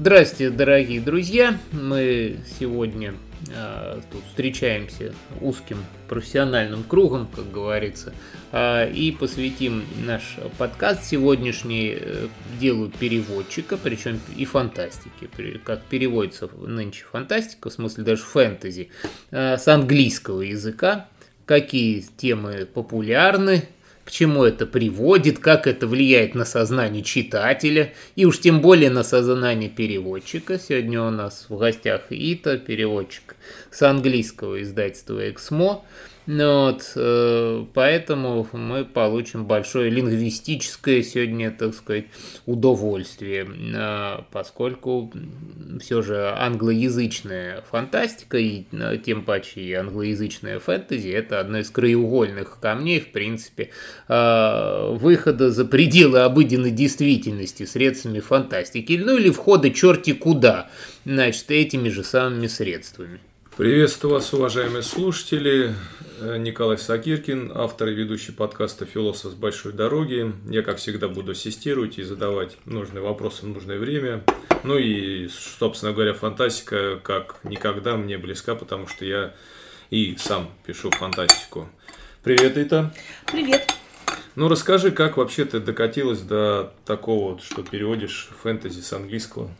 Здрасте, дорогие друзья! Мы сегодня э, тут встречаемся узким профессиональным кругом, как говорится, э, и посвятим наш подкаст сегодняшний э, делу переводчика, причем и фантастики, как переводится нынче фантастика, в смысле даже фэнтези, э, с английского языка, какие темы популярны, к чему это приводит, как это влияет на сознание читателя, и уж тем более на сознание переводчика. Сегодня у нас в гостях Ита, переводчик с английского издательства «Эксмо». Ну вот, э, поэтому мы получим большое лингвистическое сегодня, так сказать, удовольствие, э, поскольку все же англоязычная фантастика и э, тем паче и англоязычная фэнтези – это одно из краеугольных камней, в принципе, выхода за пределы обыденной действительности средствами фантастики, ну или входа черти куда, значит, этими же самыми средствами. Приветствую вас, уважаемые слушатели. Э, Николай Сакиркин, автор и ведущий подкаста «Философ с большой дороги». Я, как всегда, буду ассистировать и задавать нужные вопросы в нужное время. Ну и, собственно говоря, фантастика как никогда мне близка, потому что я и сам пишу фантастику. Привет, Ита. Привет. Ну, расскажи, как вообще ты докатилась до такого, что переводишь фэнтези с английского?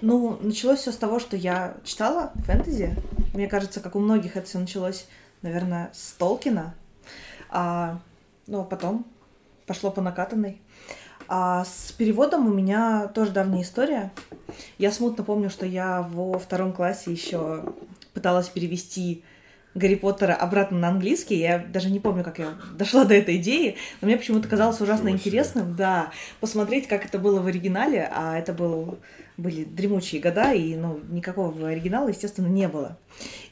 Ну, началось все с того, что я читала фэнтези. Мне кажется, как у многих это все началось наверное, с Толкина. А, ну, а потом пошло по накатанной. А с переводом у меня тоже давняя история. Я смутно помню, что я во втором классе еще пыталась перевести Гарри Поттера обратно на английский. Я даже не помню, как я дошла до этой идеи, но мне почему-то казалось ужасно интересным, да, посмотреть, как это было в оригинале, а это был, были дремучие года, и ну, никакого оригинала, естественно, не было.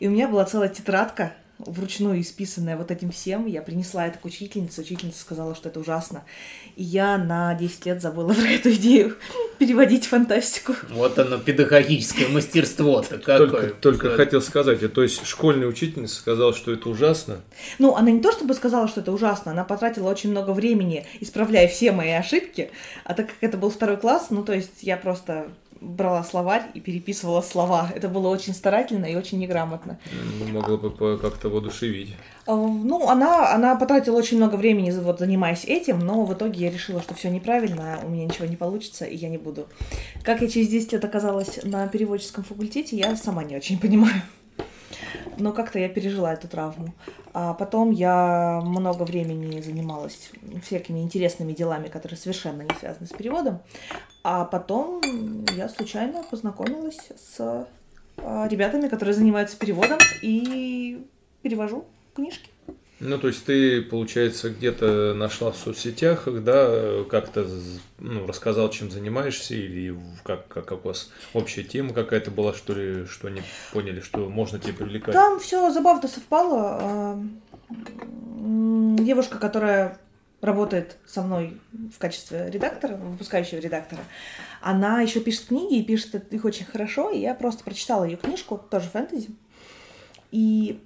И у меня была целая тетрадка вручную исписанная вот этим всем. Я принесла это к учительнице, учительница сказала, что это ужасно. И я на 10 лет забыла про эту идею переводить фантастику. Вот оно, педагогическое мастерство-то какое. Только, только хотел сказать, то есть школьная учительница сказала, что это ужасно? Ну, она не то чтобы сказала, что это ужасно, она потратила очень много времени, исправляя все мои ошибки, а так как это был второй класс, ну, то есть я просто брала словарь и переписывала слова. Это было очень старательно и очень неграмотно. Ну, могло бы как-то воодушевить. А, ну, она, она потратила очень много времени, вот, занимаясь этим, но в итоге я решила, что все неправильно, у меня ничего не получится, и я не буду. Как я через 10 лет оказалась на переводческом факультете, я сама не очень понимаю. Но как-то я пережила эту травму. А потом я много времени занималась всякими интересными делами, которые совершенно не связаны с переводом. А потом я случайно познакомилась с а, ребятами, которые занимаются переводом, и перевожу книжки. Ну, то есть ты, получается, где-то нашла в соцсетях, да, как-то ну, рассказал, чем занимаешься, или как, как, как у вас общая тема какая-то была, что ли, что они поняли, что можно тебе привлекать? Там все забавно совпало. А, девушка, которая работает со мной в качестве редактора, выпускающего редактора, она еще пишет книги и пишет их очень хорошо. И я просто прочитала ее книжку, тоже фэнтези, и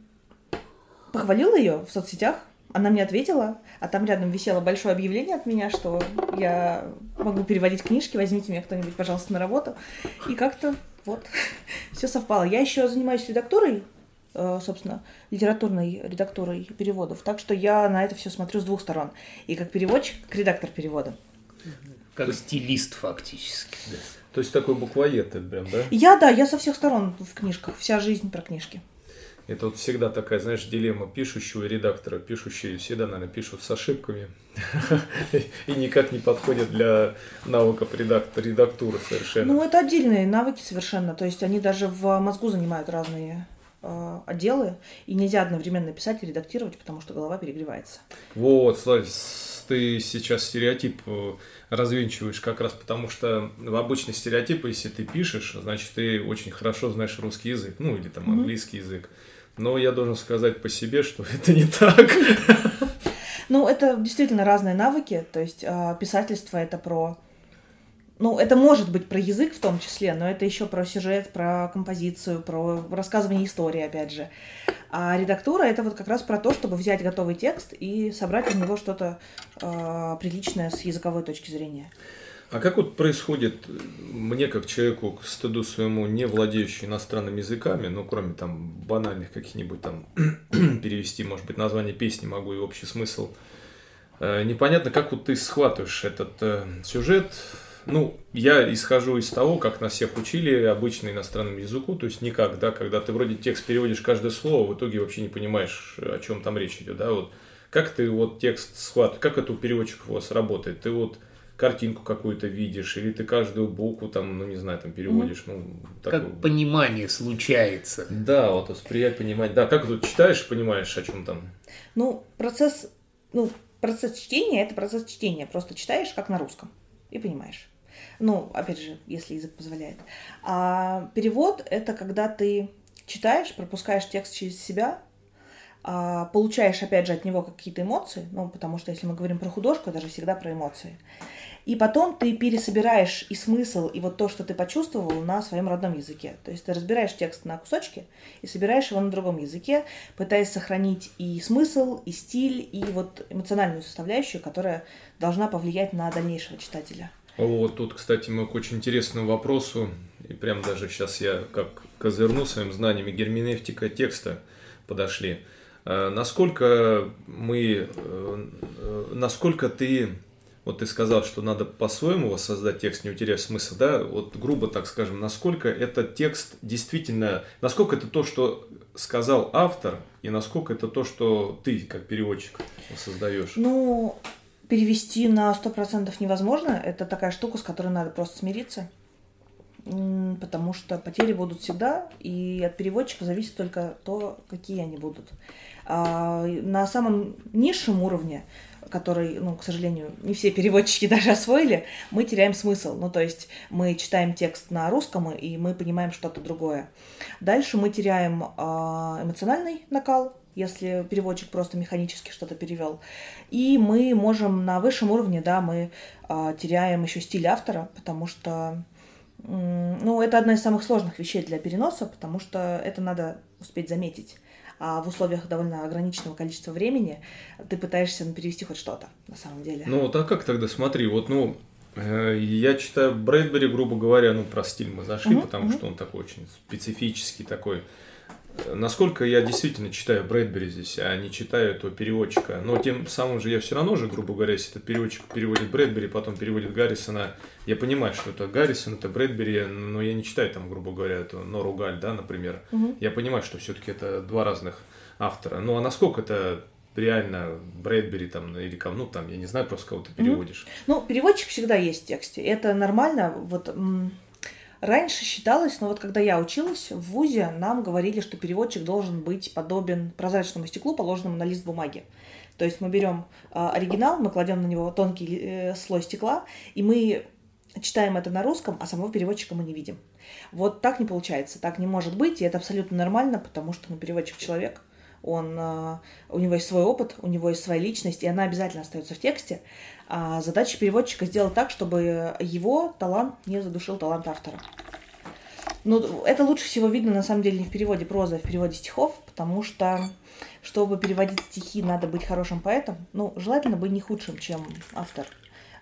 похвалила ее в соцсетях. Она мне ответила, а там рядом висело большое объявление от меня, что я могу переводить книжки, возьмите меня кто-нибудь, пожалуйста, на работу. И как-то вот все совпало. Я еще занимаюсь редактурой Э, собственно, литературной редактурой переводов. Так что я на это все смотрю с двух сторон. И как переводчик, как редактор перевода. Как стилист фактически. Да. То есть такой буквоед ты прям, да? Я, да, я со всех сторон в книжках. Вся жизнь про книжки. Это вот всегда такая, знаешь, дилемма пишущего и редактора. Пишущие всегда, наверное, пишут с ошибками и никак не подходят для навыков редактуры совершенно. Ну, это отдельные навыки совершенно. То есть они даже в мозгу занимают разные э, отделы, и нельзя одновременно писать и редактировать, потому что голова перегревается. Вот, Славь, ты сейчас стереотип э, развенчиваешь как раз потому, что в обычный стереотип, если ты пишешь, значит, ты очень хорошо знаешь русский язык, ну, или там английский mm-hmm. язык. Но я должен сказать по себе, что это не так. Ну, это действительно разные навыки. То есть э, писательство это про ну, это может быть про язык в том числе, но это еще про сюжет, про композицию, про рассказывание истории, опять же. А редактура это вот как раз про то, чтобы взять готовый текст и собрать из него что-то э, приличное с языковой точки зрения. А как вот происходит, мне как человеку, к стыду своему, не владеющему иностранными языками, ну, кроме там банальных каких-нибудь там перевести, может быть, название песни могу и общий смысл, э, непонятно, как вот ты схватываешь этот э, сюжет, ну, я исхожу из того, как нас всех учили обычно иностранному языку, то есть никак, да, когда ты вроде текст переводишь каждое слово, в итоге вообще не понимаешь, о чем там речь идет, да, вот. Как ты вот текст схватываешь, как это у переводчиков у вас работает, ты вот картинку какую-то видишь, или ты каждую букву там, ну не знаю, там переводишь, ну... Как такой... понимание случается. Да, вот восприять, понимать. Да, как тут читаешь, понимаешь, о чем там? Ну, процесс, ну, процесс чтения – это процесс чтения. Просто читаешь, как на русском, и понимаешь. Ну, опять же, если язык позволяет. А перевод – это когда ты читаешь, пропускаешь текст через себя, а, получаешь, опять же, от него какие-то эмоции, ну, потому что если мы говорим про художку, это же всегда про эмоции. И потом ты пересобираешь и смысл, и вот то, что ты почувствовал на своем родном языке. То есть ты разбираешь текст на кусочки и собираешь его на другом языке, пытаясь сохранить и смысл, и стиль, и вот эмоциональную составляющую, которая должна повлиять на дальнейшего читателя. Вот тут, кстати, мы к очень интересному вопросу, и прям даже сейчас я как козырну своим знаниями герменевтика текста подошли. А насколько мы, э, насколько ты вот ты сказал, что надо по-своему воссоздать текст, не утеряв смысл, да, вот грубо так скажем, насколько этот текст действительно, насколько это то, что сказал автор, и насколько это то, что ты, как переводчик, создаешь? Ну, перевести на сто процентов невозможно. Это такая штука, с которой надо просто смириться. Потому что потери будут всегда, и от переводчика зависит только то, какие они будут. А на самом низшем уровне который, ну, к сожалению, не все переводчики даже освоили, мы теряем смысл. Ну, то есть мы читаем текст на русском, и мы понимаем что-то другое. Дальше мы теряем а, эмоциональный накал, если переводчик просто механически что-то перевел. И мы можем на высшем уровне, да, мы а, теряем еще стиль автора, потому что ну, это одна из самых сложных вещей для переноса, потому что это надо успеть заметить а в условиях довольно ограниченного количества времени ты пытаешься перевести хоть что-то на самом деле. Ну а как тогда смотри, вот ну э, я читаю Брэдбери, грубо говоря, ну про стиль мы зашли, uh-huh, потому uh-huh. что он такой очень специфический такой насколько я действительно читаю Брэдбери здесь, а не читаю этого переводчика. Но тем самым же я все равно же, грубо говоря, если этот переводчик переводит Брэдбери, потом переводит Гаррисона, я понимаю, что это Гаррисон, это Брэдбери, но я не читаю там, грубо говоря, эту Нору Галь, да, например. Угу. Я понимаю, что все-таки это два разных автора. Ну а насколько это реально Брэдбери там или кому, ну там, я не знаю, просто кого ты переводишь. Ну, переводчик всегда есть в тексте. Это нормально. Вот Раньше считалось, но вот когда я училась в ВУЗе, нам говорили, что переводчик должен быть подобен прозрачному стеклу, положенному на лист бумаги. То есть мы берем э, оригинал, мы кладем на него тонкий э, слой стекла, и мы читаем это на русском, а самого переводчика мы не видим. Вот так не получается, так не может быть, и это абсолютно нормально, потому что ну, переводчик человек, он, э, у него есть свой опыт, у него есть своя личность, и она обязательно остается в тексте. А задача переводчика сделать так, чтобы его талант не задушил талант автора. Ну, это лучше всего видно, на самом деле, не в переводе прозы, а в переводе стихов, потому что, чтобы переводить стихи, надо быть хорошим поэтом. Ну, желательно быть не худшим, чем автор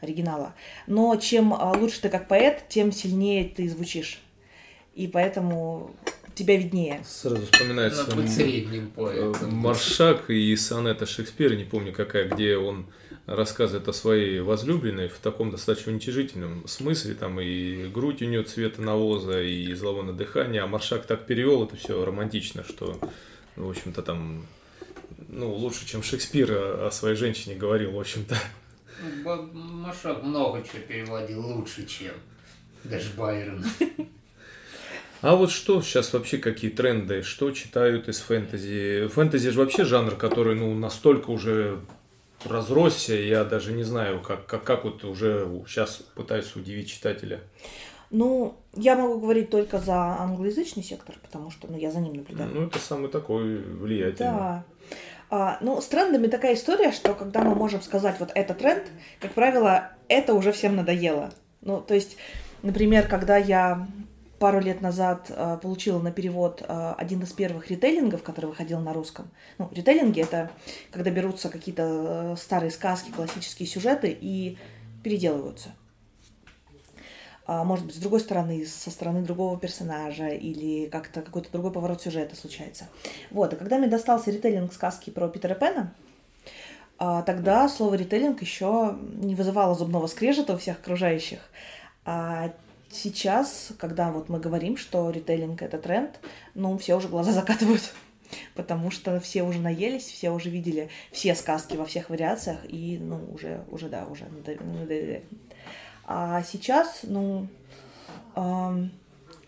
оригинала. Но чем а, лучше ты как поэт, тем сильнее ты звучишь. И поэтому тебя виднее. Сразу вспоминается средним поэтом. Маршак и сонета Шекспира, не помню какая, где он рассказывает о своей возлюбленной в таком достаточно уничижительном смысле, там и грудь у нее цвета навоза, и зловонное дыхание, а Маршак так перевел это все романтично, что, в общем-то, там, ну, лучше, чем Шекспир о своей женщине говорил, в общем-то. Маршак много чего переводил лучше, чем даже Байрон. А вот что сейчас вообще, какие тренды, что читают из фэнтези? Фэнтези же вообще жанр, который ну, настолько уже разросся, я даже не знаю, как, как, как вот уже сейчас пытаюсь удивить читателя. Ну, я могу говорить только за англоязычный сектор, потому что ну, я за ним наблюдаю. Ну, это самый такой влиятельный. Да. А, ну, с трендами такая история, что когда мы можем сказать вот это тренд, как правило, это уже всем надоело. Ну, то есть, например, когда я пару лет назад э, получила на перевод э, один из первых ритейлингов, который выходил на русском. Ну, ритейлинги — это когда берутся какие-то э, старые сказки, классические сюжеты и переделываются. а, может быть, с другой стороны, со стороны другого персонажа, или как-то какой-то другой поворот сюжета случается. Вот, и когда мне достался ритейлинг сказки про Питера Пэна, а, тогда слово ритейлинг еще не вызывало зубного скрежета у всех окружающих. А сейчас, когда вот мы говорим, что ритейлинг это тренд, ну, все уже глаза закатывают. Потому что все уже наелись, все уже видели все сказки во всех вариациях, и, ну, уже, уже да, уже. А сейчас, ну,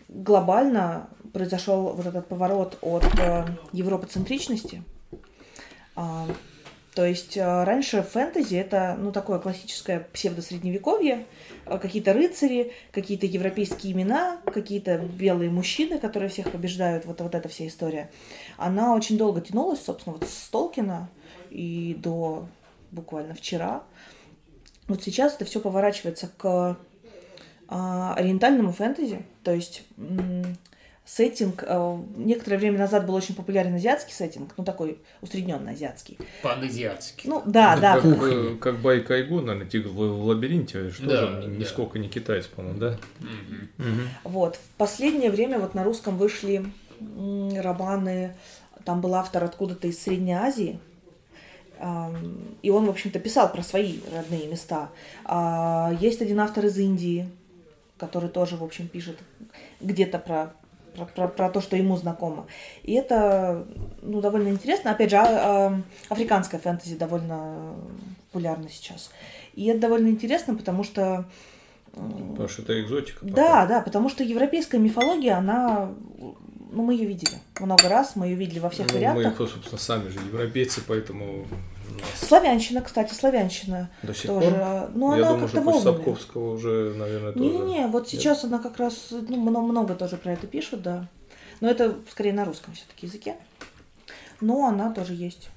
глобально произошел вот этот поворот от э, европоцентричности. То есть э, раньше фэнтези это ну такое классическое псевдосредневековье, э, какие-то рыцари, какие-то европейские имена, какие-то белые мужчины, которые всех побеждают, вот, вот эта вся история. Она очень долго тянулась, собственно, вот с Толкина и до буквально вчера. Вот сейчас это все поворачивается к а, ориентальному фэнтези, то есть сеттинг. А, некоторое время назад был очень популярен азиатский сеттинг, ну такой усредненный азиатский. Паназиатский. Ну да, да. Как, как, как Байка Айгу, наверное, тигр в лабиринте, что Да, же, да. нисколько не китаец, по-моему, да? Мгм. Мгм. Вот. В последнее время вот на русском вышли романы, там был автор откуда-то из Средней Азии, и он, в общем-то, писал про свои родные места. А, Есть один автор из Индии, который тоже, в общем, пишет где-то про, про, про- про то, что ему знакомо. И это, ну, довольно интересно. Опять же, а- ам, африканская фэнтези довольно популярна сейчас. И это довольно интересно, потому что Потому что это экзотика. пока. да, да, потому что европейская мифология, она, ну, мы ее видели много раз, мы ее видели во всех Ну, мы, вариантах. собственно, сами же европейцы, поэтому Славянщина, кстати, славянщина до сих тоже. пор. Ну, Я она думаю, как-то волнами. Сапковского уже, наверное, тоже. Не-не-не, вот сейчас она как раз, ну, много, много тоже про это пишут, да. Но это скорее на русском все-таки языке. Но она тоже есть.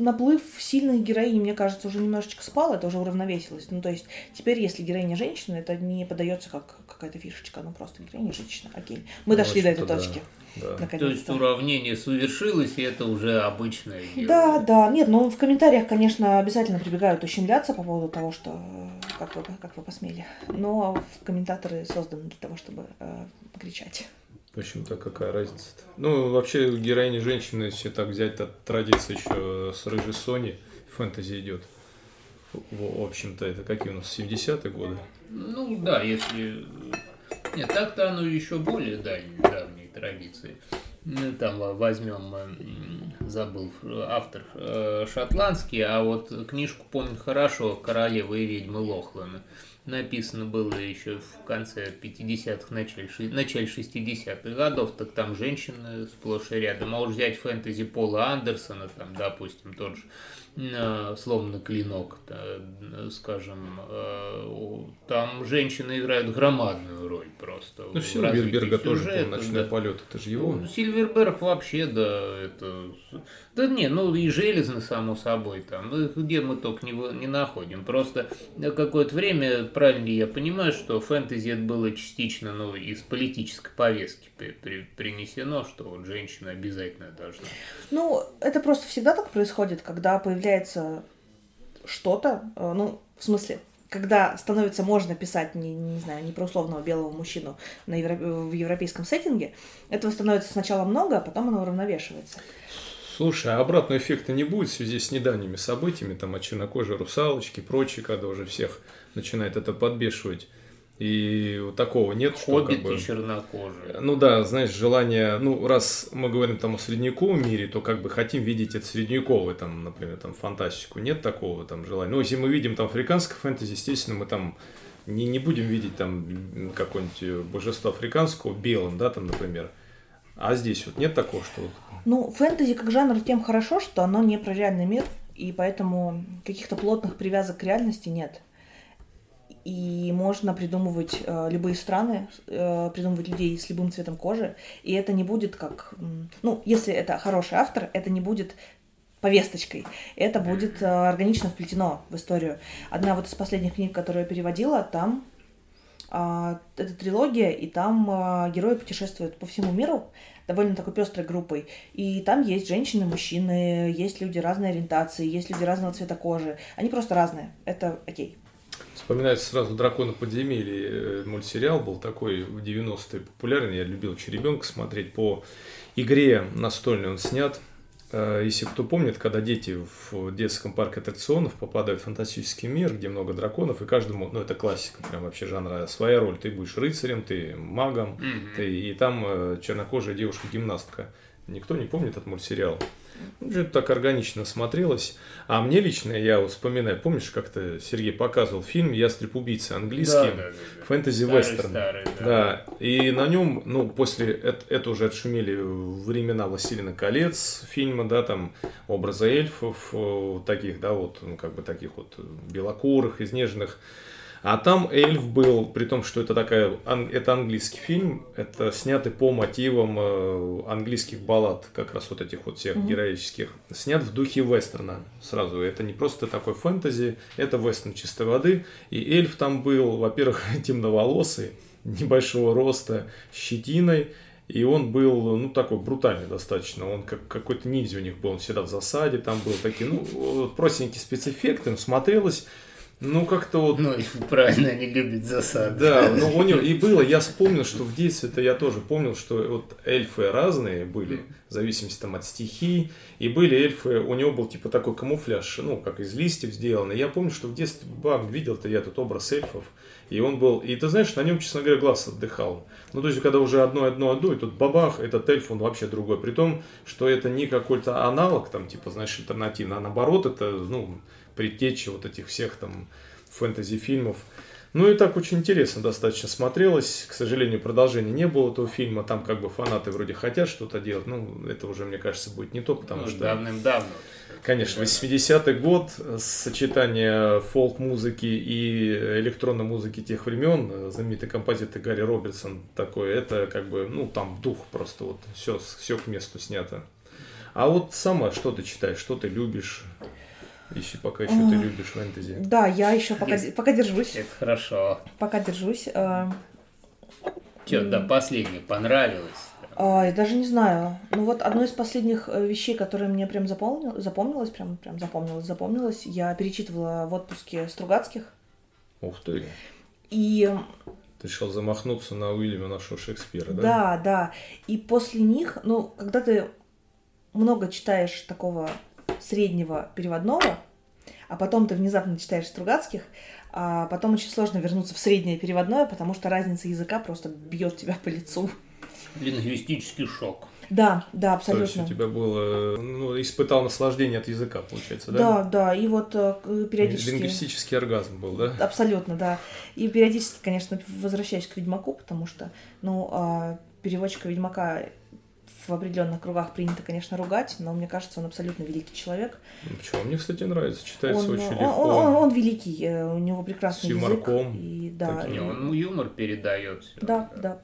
Наплыв сильных героинь, мне кажется, уже немножечко спал, это уже уравновесилось. Ну, то есть теперь, если героиня женщина, это не подается как какая-то фишечка, ну просто героиня женщина, окей. Мы Ну, дошли до этой да. точки, Да. То есть уравнение совершилось, и это уже обычное дело. Да, да, нет, ну в комментариях, конечно, обязательно прибегают ущемляться по поводу того, что как вы, как вы посмели. Но комментаторы созданы для того, чтобы э, покричать. В общем-то, какая разница-то? Ну, вообще, героиня женщины, если так взять, то традиция еще с рыжей Сони фэнтези идет. В, общем-то, это какие у нас, 70-е годы? Ну да, если... Нет, так-то оно еще более дальней, давней традиции. Ну, Там во- возьмем, э, забыл автор, э, шотландский, а вот книжку помню хорошо «Королева и ведьмы Лохлана». Написано было еще в конце 50-х, начале, начале 60-х годов, так там женщины сплошь и рядом. А уж взять фэнтези Пола Андерсона, там, допустим, тот же э, словно клинок, да, э, скажем, э, там женщины играют громадную роль просто. Ну, Сильверберга тоже, по «Ночной да. полет», это же его. Ну, Сильверберг вообще, да, это... Да не, ну и железно, само собой, там, ну, где мы только не, не находим. Просто на какое-то время, правильно я понимаю, что фэнтези это было частично, ну, из политической повестки при- при- принесено, что вот женщина обязательно должна. Ну, это просто всегда так происходит, когда появляется что-то, э, ну, в смысле, когда становится можно писать, не, не знаю, не про условного белого мужчину на евро- в европейском сеттинге, этого становится сначала много, а потом оно уравновешивается. Слушай, а обратного эффекта не будет в связи с недавними событиями, там, от чернокожей русалочки, прочее, когда уже всех начинает это подбешивать. И вот такого нет, что как бы... чернокожие. Ну да, знаешь, желание, ну раз мы говорим там о средневековом мире, то как бы хотим видеть это средневековое, там, например, там фантастику, нет такого там желания. Ну, если мы видим там африканское фэнтези, естественно, мы там не, не будем видеть там какое-нибудь божество африканского белым, да, там, например. А здесь вот нет такого, что Ну, фэнтези как жанр тем хорошо, что оно не про реальный мир, и поэтому каких-то плотных привязок к реальности нет. И можно придумывать э, любые страны, э, придумывать людей с любым цветом кожи, и это не будет как... Ну, если это хороший автор, это не будет повесточкой. Это будет э, органично вплетено в историю. Одна вот из последних книг, которую я переводила, там это трилогия, и там а, герои путешествуют по всему миру довольно такой пестрой группой. И там есть женщины, мужчины, есть люди разной ориентации, есть люди разного цвета кожи. Они просто разные. Это окей. Вспоминается сразу «Дракона подземелья» э, мультсериал был такой в 90-е популярный. Я любил еще ребенка смотреть по игре настольной он снят. Э, если кто помнит, когда дети в детском парке аттракционов попадают в фантастический мир, где много драконов, и каждому, ну это классика прям вообще жанра, своя роль. Ты будешь рыцарем, ты магом, mm-hmm. ты, и там э, чернокожая девушка-гимнастка. Никто не помнит этот мультсериал. Ну, что-то так органично смотрелось. А мне лично, я вот вспоминаю, помнишь, как-то Сергей показывал фильм «Ястреб убийца» английский, да, да, да, фэнтези-вестерн. Да. да, и на нем, ну, после, это, это уже отшумели времена «Властелина колец» фильма, да, там, образа эльфов, таких, да, вот, ну, как бы таких вот белокурых, изнеженных. А там эльф был, при том, что это такая, это английский фильм, это снятый по мотивам э, английских баллад, как раз вот этих вот всех mm-hmm. героических, снят в духе вестерна сразу. Это не просто такой фэнтези, это вестерн чистой воды. И эльф там был, во-первых, темноволосый, небольшого роста, щетиной, и он был, ну, такой брутальный достаточно. Он как какой-то ниндзя у них был, он всегда в засаде, там был такие, ну, простенькие спецэффекты, смотрелось ну, как-то вот... Ну, правильно, они любят засады. Да, ну у него и было, я вспомнил, что в детстве-то я тоже помнил, что вот эльфы разные были, в зависимости там от стихий, и были эльфы, у него был типа такой камуфляж, ну, как из листьев сделанный. Я помню, что в детстве, бам, видел-то я этот образ эльфов, и он был, и ты знаешь, на нем, честно говоря, глаз отдыхал. Ну, то есть, когда уже одно, одно, одно, и тут бабах, этот эльф, он вообще другой. При том, что это не какой-то аналог, там, типа, знаешь, альтернативный, а наоборот, это, ну, предтечи вот этих всех там фэнтези-фильмов. Ну и так очень интересно достаточно смотрелось. К сожалению, продолжения не было этого фильма. Там как бы фанаты вроде хотят что-то делать. Ну, это уже, мне кажется, будет не то, потому ну, что... Давным-давно. Конечно, 80-й год, сочетание фолк-музыки и электронной музыки тех времен, знаменитый композитор Гарри Робертсон такой, это как бы, ну, там дух просто вот, все, все к месту снято. А вот сама, что ты читаешь, что ты любишь? Если пока еще ты любишь фэнтези. Да, я еще пока, пока держусь. Это хорошо. Пока держусь. А, Че, да, последнее понравилось? А, я даже не знаю. Ну вот одно из последних э, вещей, которое мне прям запомнил, запомнилось, прям, прям запомнилось, запомнилось, я перечитывала в отпуске Стругацких. Ух ты. И ты решил замахнуться на Уильяма нашего Шекспира, да? Да, да. И после них, ну, когда ты много читаешь такого среднего переводного, а потом ты внезапно читаешь Стругацких, а потом очень сложно вернуться в среднее переводное, потому что разница языка просто бьет тебя по лицу. Лингвистический шок. Да, да, абсолютно. То есть у тебя было, ну, испытал наслаждение от языка, получается, да? Да, да, и вот э, периодически... Лингвистический оргазм был, да? Абсолютно, да. И периодически, конечно, возвращаюсь к Ведьмаку, потому что, ну, а, переводчика Ведьмака в определенных кругах принято, конечно, ругать, но мне кажется, он абсолютно великий человек. Ну, почему? Мне, кстати, нравится, читается он, очень он, легко. Он, он, он великий, э, у него прекрасный С юморком. язык. И, да, и... Он юмор передает. Да, да.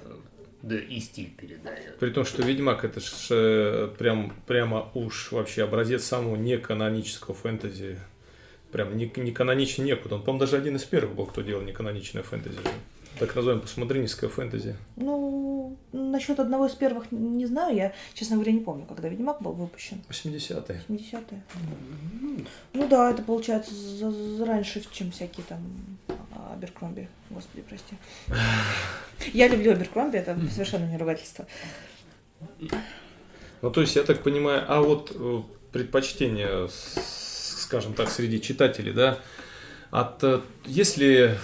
Да, и стиль передает. При том, что Ведьмак это ж э, прям, прямо уж вообще образец самого неканонического фэнтези. Прям не, не каноничный некуда. Он, по-моему, даже один из первых был, кто делал неканоничное фэнтези так называемое постмодернистское фэнтези? Ну, насчет одного из первых не знаю. Я, честно говоря, не помню, когда Ведьмак был выпущен. 80-е. 80-е. Ну да, это получается за, за раньше, чем всякие там Аберкромби. Господи, прости. Я люблю Аберкромби, это совершенно не ругательство. Ну, то есть, я так понимаю, а вот э, предпочтение, скажем так, среди читателей, да, от, э, если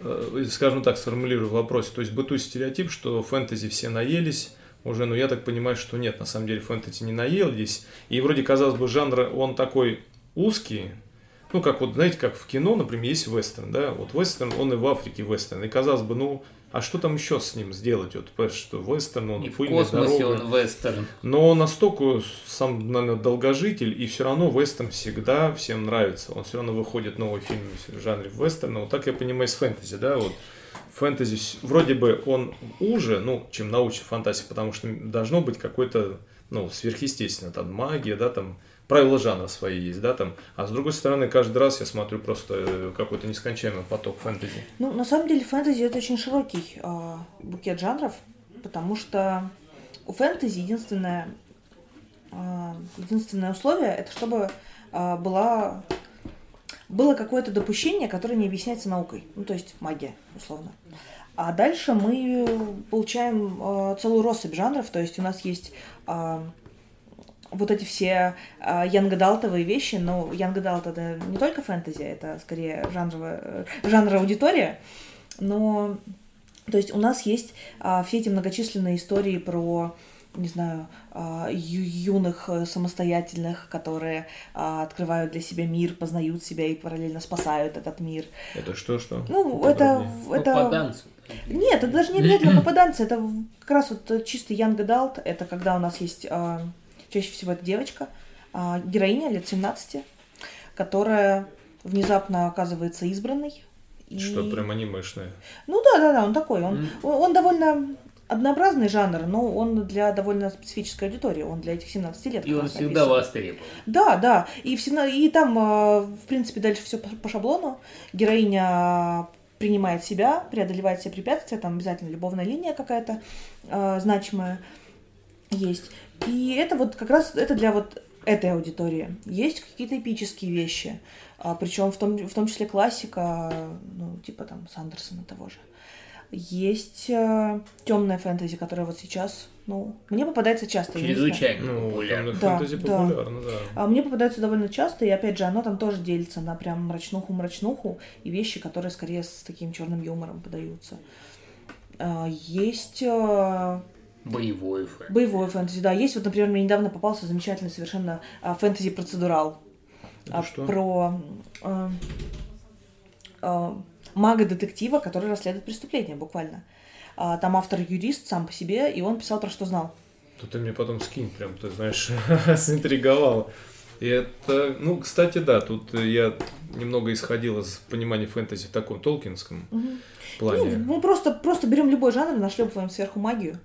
Э, скажем так, сформулирую вопрос. То есть бытует стереотип, что фэнтези все наелись, уже, но я так понимаю, что нет, на самом деле фэнтези не наелись. И вроде, казалось бы, жанр, он такой узкий, ну, как вот, знаете, как в кино, например, есть вестерн, да, вот вестерн, он и в Африке вестерн, и казалось бы, ну, а что там еще с ним сделать? Вот, понимаешь, что вестерн, он и в космосе дорога. он вестерн. Но он настолько сам, наверное, долгожитель, и все равно вестерн всегда всем нравится. Он все равно выходит новый фильм в жанре вестерна. Вот так я понимаю с фэнтези, да, вот фэнтези вроде бы он уже, ну, чем научная фантастика, потому что должно быть какой-то, ну, сверхъестественно, там магия, да, там правила жанра свои есть, да, там. А с другой стороны, каждый раз я смотрю просто э, какой-то нескончаемый поток фэнтези. Ну, на самом деле, фэнтези это очень широкий э, букет жанров, потому что у фэнтези единственное, э, единственное условие это чтобы э, была было какое-то допущение, которое не объясняется наукой. Ну, то есть магия, условно. А дальше мы получаем э, целую россыпь жанров, то есть у нас есть э, вот эти все э, янгадалтовые вещи, но янгадалт это не только фэнтези, это скорее жанровая, э, жанр аудитория, но то есть у нас есть э, все эти многочисленные истории про не знаю, а, ю- юных э, самостоятельных, которые а, открывают для себя мир, познают себя и параллельно спасают этот мир. Это что, что? Ну, это, это... Попаданцы. Нет, это даже не обязательно попаданцы, это как раз вот чистый young adult, это когда у нас есть, а, чаще всего это девочка, а, героиня лет 17, которая внезапно оказывается избранной. и- Что, прям анимешное. Ну да, да, да, он такой, он, он, он довольно однообразный жанр, но он для довольно специфической аудитории, он для этих 17 лет. И он всегда написан. востребован. Да, да. И, всегда, и там, э, в принципе, дальше все по, по шаблону. Героиня принимает себя, преодолевает все препятствия, там обязательно любовная линия какая-то э, значимая есть. И это вот как раз это для вот этой аудитории. Есть какие-то эпические вещи, причем в том, в том числе классика, ну, типа там Сандерсона того же. Есть э, темная фэнтези, которая вот сейчас, ну, мне попадается часто. Чрезвычайно Ну, популярно. Да, фэнтези да. популярно, да. А мне попадается довольно часто, и опять же, оно там тоже делится на прям мрачнуху-мрачнуху и вещи, которые скорее с таким черным юмором подаются. А, Есть Боевой фэн. боевой фэнтези, да. Есть вот, например, мне недавно попался замечательный совершенно а, фэнтези-процедурал. А, что? Про э, э, мага-детектива, который расследует преступление, буквально. А, Там автор юрист сам по себе, и он писал про что знал. То ты мне потом скинь, прям, ты знаешь, заинтриговал. И это, ну, кстати, да, тут я немного исходил из понимания фэнтези в таком толкинском Ну, плане. мы просто, просто берем любой жанр и нашлепываем сверху магию.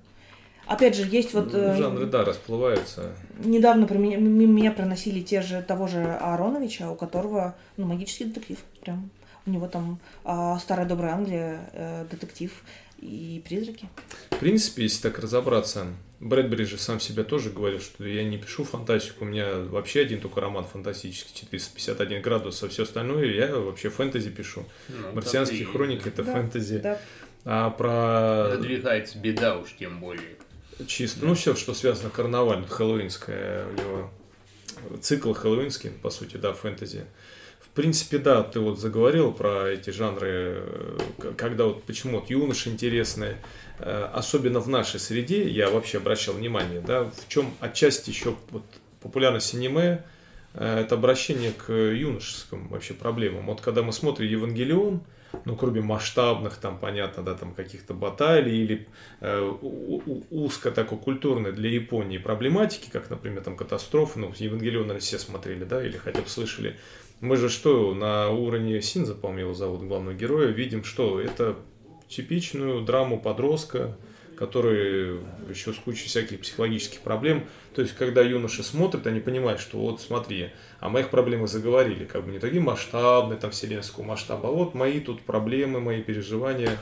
Опять же, есть вот... э, Жанры, да, расплываются. Недавно про меня, меня проносили те же, того же Аароновича, у которого, ну, магический детектив. Прям. У него там а, старая добрая Англия, э, детектив и призраки. В принципе, если так разобраться, Брэдбери же сам себя тоже говорил, что я не пишу фантастику, у меня вообще один только роман фантастический, 451 градус, а все остальное я вообще фэнтези пишу. Ну, Марсианские так и хроники это Да, фэнтези. Да. А про Надвигается беда уж тем более. Чисто, ну все, что связано карнаваль, хэллоуинское у него цикл хэллоуинский, по сути, да, фэнтези. В принципе, да, ты вот заговорил про эти жанры, э, когда вот почему вот юноши интересные, э, особенно в нашей среде, я вообще обращал внимание, да, в чем отчасти еще вот популярность аниме, э, это обращение к юношеским вообще проблемам. Вот когда мы смотрим Евангелион, ну, кроме масштабных, там, понятно, да, там, каких-то баталий или э, узко такой культурной для Японии проблематики, как, например, там, катастрофы, ну, Евангелион, все смотрели, да, или хотя бы слышали. Мы же что, на уровне Синза, по-моему, его зовут, главного героя, видим, что это типичную драму подростка, который еще с кучей всяких психологических проблем. То есть, когда юноши смотрят, они понимают, что вот смотри, о моих проблемах заговорили, как бы не такие масштабные, там, вселенского масштаба, а вот мои тут проблемы, мои переживания.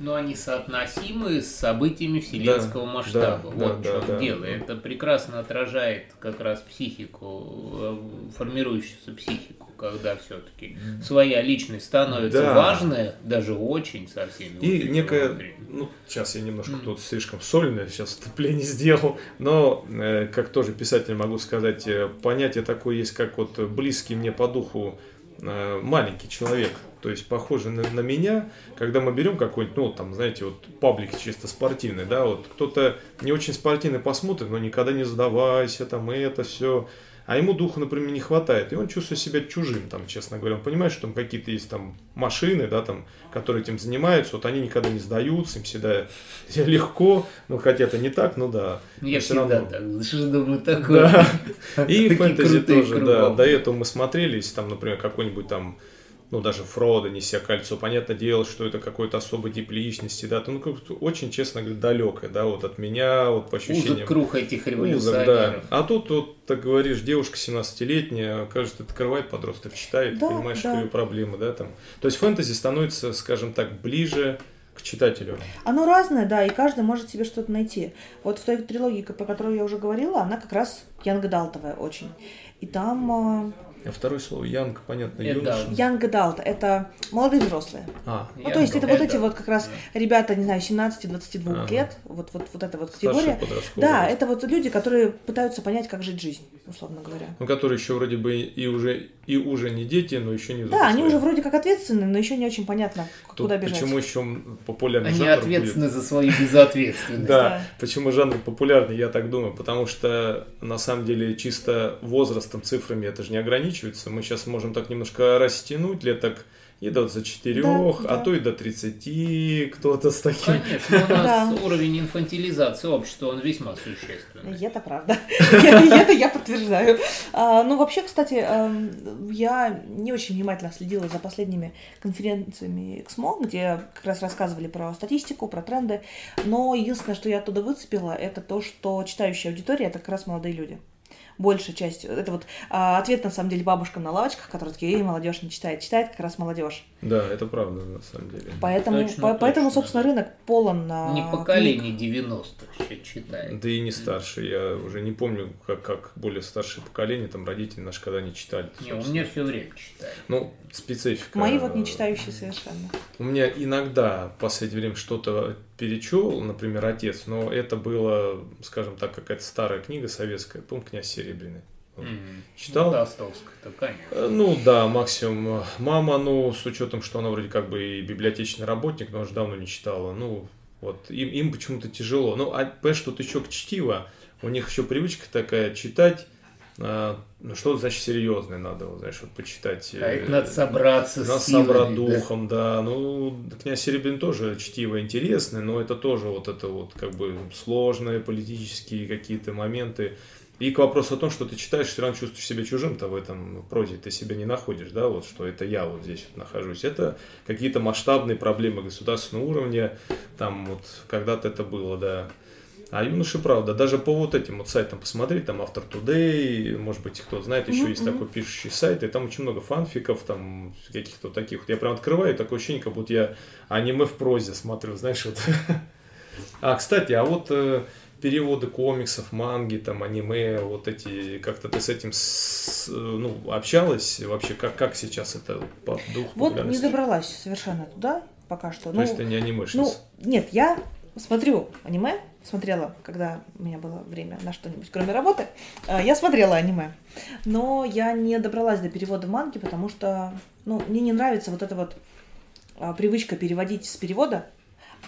Но они соотносимы с событиями вселенского Да, масштаба. да, вот да, в чем да, дело. да. Это прекрасно отражает как раз психику, э, формирующуюся психику, когда все-таки своя личность становится Да. важная, даже очень со всеми. вот И некая, внутри. ну, сейчас я немножко Мгм. тут слишком сольное сейчас вступление сделал, но, э, как тоже писатель могу сказать, э, понятие такое есть, как вот близкий мне по духу маленький человек, то есть похожий на, на меня, когда мы берем какой-нибудь, ну, там, знаете, вот паблик чисто спортивный, да, вот кто-то не очень спортивный посмотрит, но никогда не сдавайся, там, и это все, а ему духа, например, не хватает, и он чувствует себя чужим, там, честно говоря, он понимает, что там какие-то есть там машины, да, там, которые этим занимаются, вот они никогда не сдаются, им всегда легко, ну, хотя это не так, ну да. Я всегда равно. так. Что думаю, такое. Да. И фэнтези тоже, да. До этого мы смотрели, если там, например, какой-нибудь там, ну, даже Фродо, неся кольцо, понятное дело, что это какой-то особый тип личности, да, то, ну, как-то очень, честно говоря, далекое, да, вот от меня, вот по ощущениям. Узок круг этих Узок, да. революционеров. А тут, вот, так говоришь, девушка 17-летняя, кажется, открывает подросток, читает, Да, понимаешь, да. что ее проблемы, да, там. То есть фэнтези становится, скажем так, ближе к читателю. Оно разное, да, и каждый может себе что-то найти. Вот в той трилогии, про которую я уже говорила, она как раз янгадалтовая очень. И там... А второе слово Янг, понятно, юноша. Young adult — это молодые взрослые. А, Ну, то есть это вот эти вот как раз ребята, не знаю, 17-22 Ага. лет, вот, вот, вот эта вот категория. Да, это вот люди, которые пытаются понять, как жить жизнь, условно говоря. Ну, которые еще вроде бы и уже, и уже не дети, но еще не Да, они взрослые. уже вроде как ответственны, но еще не очень понятно, Тут куда бежать. Почему еще популярный Они жанр ответственны за свою безответственность. Да, Да. почему жанр популярный, я так думаю, потому что на самом деле чисто возрастом, цифрами это же не ограничивается. Мы сейчас можем так немножко растянуть лет так и до 24, Да, а да. то и до 30, кто-то с таким. Конечно, у нас Да. уровень инфантилизации общества, он весьма существенный. Это правда. Это я подтверждаю. А, Ну, вообще, кстати, эм, я не очень внимательно следила за последними конференциями XMO, где как раз рассказывали про статистику, про тренды. Но единственное, что я оттуда выцепила, это то, что читающая аудитория — это как раз молодые люди. Большая часть. Это вот а, ответ, на самом деле, бабушкам на лавочках, которые такие, эй, молодежь не читает. Читает как раз молодежь. Да, это правда на самом деле. Поэтому, Точно, по- поэтому точно. собственно, рынок полон на Не поколение 90-х ща читает. Да и не старше, я уже не помню, как, как более старшее поколение, там родители наши когда не читали. Не, у меня все время читают. Ну, специфика. Мои вот не читающие совершенно. У меня иногда в последнее время что-то перечел, например, отец, но это было, скажем так, какая-то старая книга советская, помню, князь Серебряный. М. Читал? Ну, Толстовская-то, конечно. Э, Ну да, максимум э, мама, ну, с учетом, что она вроде как бы и библиотечный работник, но уже давно не читала. Ну, вот, им, им почему-то тяжело. Ну, а понимаешь, тут еще к чтиво, у них еще привычка такая читать, что значит серьезное надо, вот, знаешь, вот почитать. А э, это надо собраться надо с силами, собрать да. духом, да. Ну, князь Серебрин тоже чтиво интересный, но это тоже вот это вот как бы сложные политические какие-то моменты. И к вопросу о том, что ты читаешь, все равно чувствуешь себя чужим-то в этом прозе, ты себя не находишь, да, вот что это я вот здесь вот нахожусь. Это какие-то масштабные проблемы государственного уровня, там вот когда-то это было, да. А юноши, правда, даже по вот этим вот сайтам посмотреть, там Автор Today, может быть, кто знает, еще Мгм, есть такой пишущий сайт, и там очень много фанфиков, там каких-то таких. Вот я прям открываю, такое ощущение, как будто я аниме в прозе смотрю, знаешь, вот. А, кстати, а вот э, переводы комиксов, манги, там, аниме, вот эти, как-то ты с этим, с- ну, общалась? Вообще, как, как сейчас это по духу Вот не добралась совершенно туда пока что. То Ну, есть ты не ну, анимешница? нет, я смотрю аниме, смотрела, когда у меня было время на что-нибудь, кроме работы, э, я смотрела аниме. Но я не добралась до перевода манги, потому что, ну, мне не нравится вот эта вот а, привычка переводить с перевода,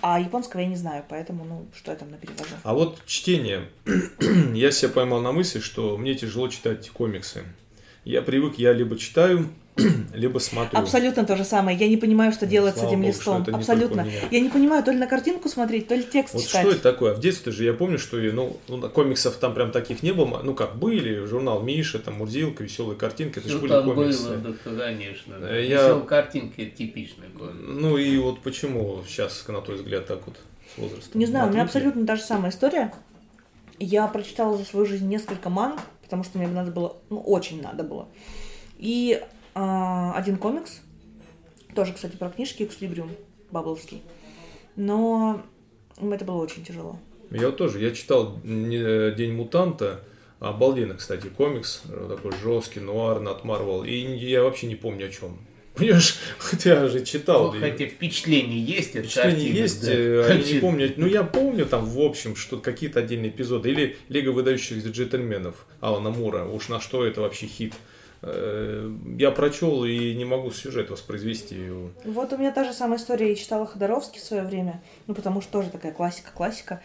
а японского я не знаю, поэтому, ну, что я там на перевожу. А вот чтение. я себя поймал на мысли, что мне тяжело читать комиксы. Я привык, я либо читаю, либо смотрю. Абсолютно то же самое. Я не понимаю, что Ну, делать с этим богу, что листом. это не Абсолютно. меня. Я не понимаю, то ли на картинку смотреть, то ли текст Вот читать. что это такое? А в детстве же я помню, что ну, ну, комиксов там прям таких не было. Ну как, были, журнал Миша, там Мурзилка, веселые картинки, это же Что были там комиксы. было, да, конечно. Я- Веселые картинки типичный комикс. Ну и вот почему сейчас, на твой взгляд, так вот с возрастом? Не знаю, у меня абсолютно та же самая история. Я прочитала за свою жизнь несколько манг, потому что мне надо было, ну, очень надо было. И а, один комикс, тоже, кстати, про книжки Экслибриум, Бабловский. Но это было очень тяжело. Я тоже, я читал День мутанта, обалденный, кстати, комикс, э, такой жесткий, нуарный от Марвел, и я вообще не помню о чем. Понимаешь, хотя я же читал. Ну, хотя впечатление есть картины, есть, да. э, они не помню. Ну, я помню там, в общем, что какие-то отдельные эпизоды. Или Лига выдающихся джентльменов Алана Мура. Уж на что это вообще хит. Э, Я прочел и не могу сюжет воспроизвести. Вот у меня та же самая история. Я читала Ходоровский в свое время, ну, потому что тоже такая классика-классика.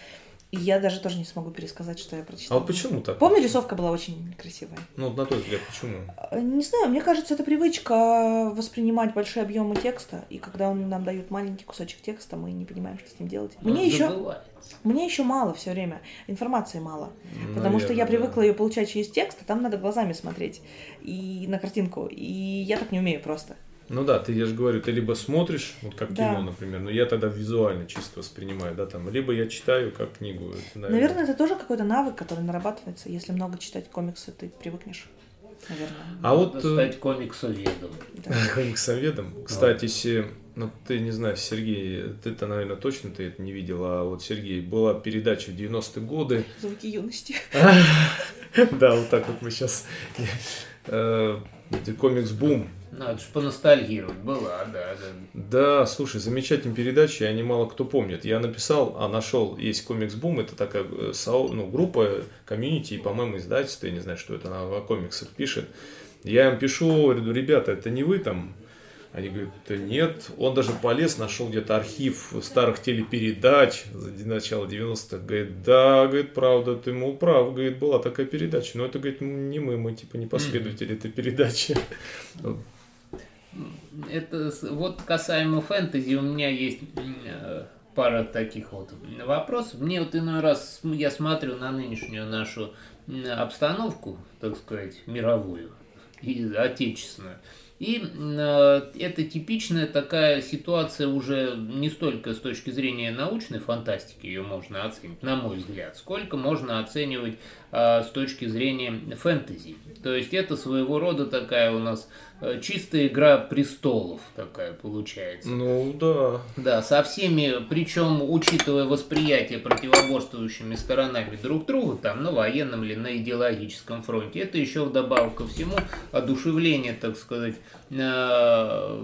И я даже тоже не смогу пересказать, что я А прочитала. вот почему так? Помню, рисовка была очень красивая. Ну, на твой взгляд, почему? Э, Не знаю, мне кажется, это привычка воспринимать большие объемы текста, и когда он нам дают маленький кусочек текста, мы не понимаем, что с ним делать. Мне еще, мне еще мало все время, информации мало, потому что Наверное, я да. привыкла ее получать через текст, а там надо глазами смотреть и на картинку, и я так не умею просто. Ну да, ты, я же говорю, ты либо смотришь, вот как Да. кино, например, но я тогда визуально чисто воспринимаю, да, там, либо я читаю как книгу. Это, Наверное, это тоже какой-то навык, который нарабатывается. Если много читать комиксы, ты привыкнешь. Наверное. А вот... Надо э, стать комиксоведом. Да. Комиксоведом. Кстати, если, ну ты не знаешь, Сергей, ты-то, наверное, точно ты это не видел, а вот Сергей, была передача в 90-е годы. Звуки юности. Да, вот так вот мы сейчас комикс-бум. Надо же поностальгировать. Была, да, да. Да, слушай, замечательная передача, они мало кто помнит. Я написал, а нашел, есть комикс-бум, это такая э, ну, группа, комьюнити, и, по-моему, издательство, я не знаю, что это, она о комиксах пишет. Я им пишу, говорю, ребята, это не вы там они говорят, да нет. Он даже полез, нашел где-то архив старых телепередач за начала 90-х. Говорит, да, говорит, правда, ты, мол, прав. Говорит, была такая передача. Но это, говорит, не мы, мы типа не последователи этой передачи. Это вот касаемо фэнтези, у меня есть э, пара таких вот вопросов. Мне вот иной раз я смотрю на нынешнюю нашу обстановку, так сказать, мировую и отечественную. И э, это типичная такая ситуация уже не столько с точки зрения научной фантастики ее можно оценить, на мой взгляд, сколько можно оценивать с точки зрения фэнтези. То есть это своего рода такая у нас Э, чистая игра престолов такая получается. Ну да. Да, со всеми, причем учитывая восприятие противоборствующими сторонами друг друга, там на военном или на идеологическом фронте, это еще вдобавок ко всему одушевление, так сказать, э,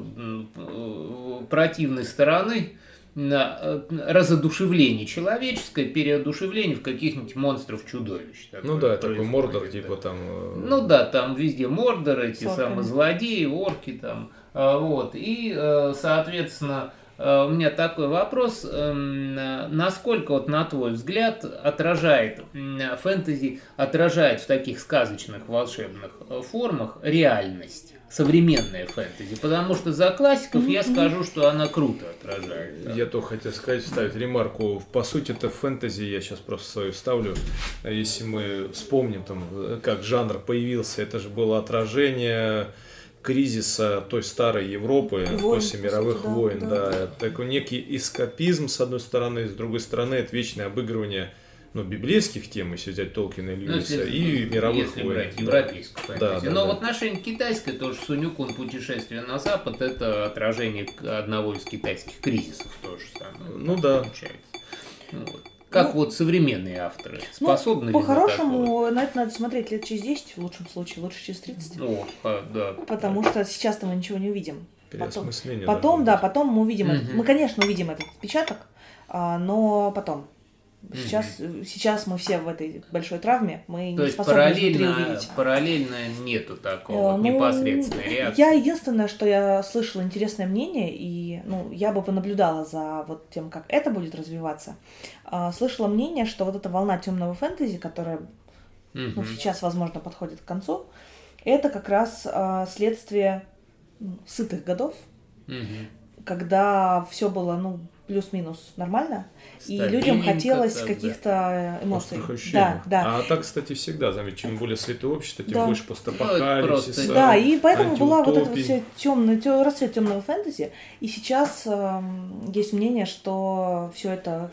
противной стороны, э, разодушевление человеческое, переодушевление в каких-нибудь монстров-чудовищ. Ну да, такой мордор, типа там... Э, ну да, там везде мордор, эти самые злодеи, орки там. А, вот. И, э, соответственно, у меня такой вопрос, эм, насколько вот на твой взгляд отражает фэнтези, отражает в таких сказочных волшебных формах реальность? Современная фэнтези, потому что за классиков я скажу, что она круто отражает. Да. Я то хотел сказать, вставить ремарку. По сути, это фэнтези, я сейчас просто свою ставлю. Если мы вспомним, там, как жанр появился, это же было отражение кризиса той старой Европы войн, после мировых сути, войн. Да, да. да. Такой некий эскапизм, с одной стороны, с другой стороны, это вечное обыгрывание ну, библейских тем, если взять Толкина и ну, Льюиса, ну, и мировых если войн. брать европейскую да. фэнтези. Да, Но да. в отношении китайской тоже Сунюкун путешествие на Запад это отражение одного из китайских кризисов тоже самое. Ну да. Получается. Ну, вот. Как ну, вот современные авторы ну, способны ну, По-хорошему, на, на это надо смотреть лет через 10, в лучшем случае, лучше через 30. О, а, да. Потому что сейчас-то мы ничего не увидим. Потом, потом да, потом мы увидим угу. этот, мы, конечно, увидим этот отпечаток, а, но потом. Сейчас, mm-hmm. сейчас мы все в этой большой травме, мы То не способны параллельно, увидеть. Параллельно нету такого э, ну, непосредственной реакции. Я единственное, что я слышала интересное мнение, и ну, я бы понаблюдала за вот тем, как это будет развиваться. А, слышала мнение, что вот эта волна темного фэнтези, которая mm-hmm. ну, сейчас, возможно, подходит к концу, это как раз а, следствие ну, сытых годов, mm-hmm. когда все было, ну, плюс-минус нормально, и людям хотелось так, каких-то да. эмоций. Да, да. А так, кстати, всегда, заметь, чем более святое общество, тем да. больше постапокалипсиса. Ну, да, и поэтому была вот эта вот вся темная, расцвет темного фэнтези, и сейчас э, есть мнение, что все это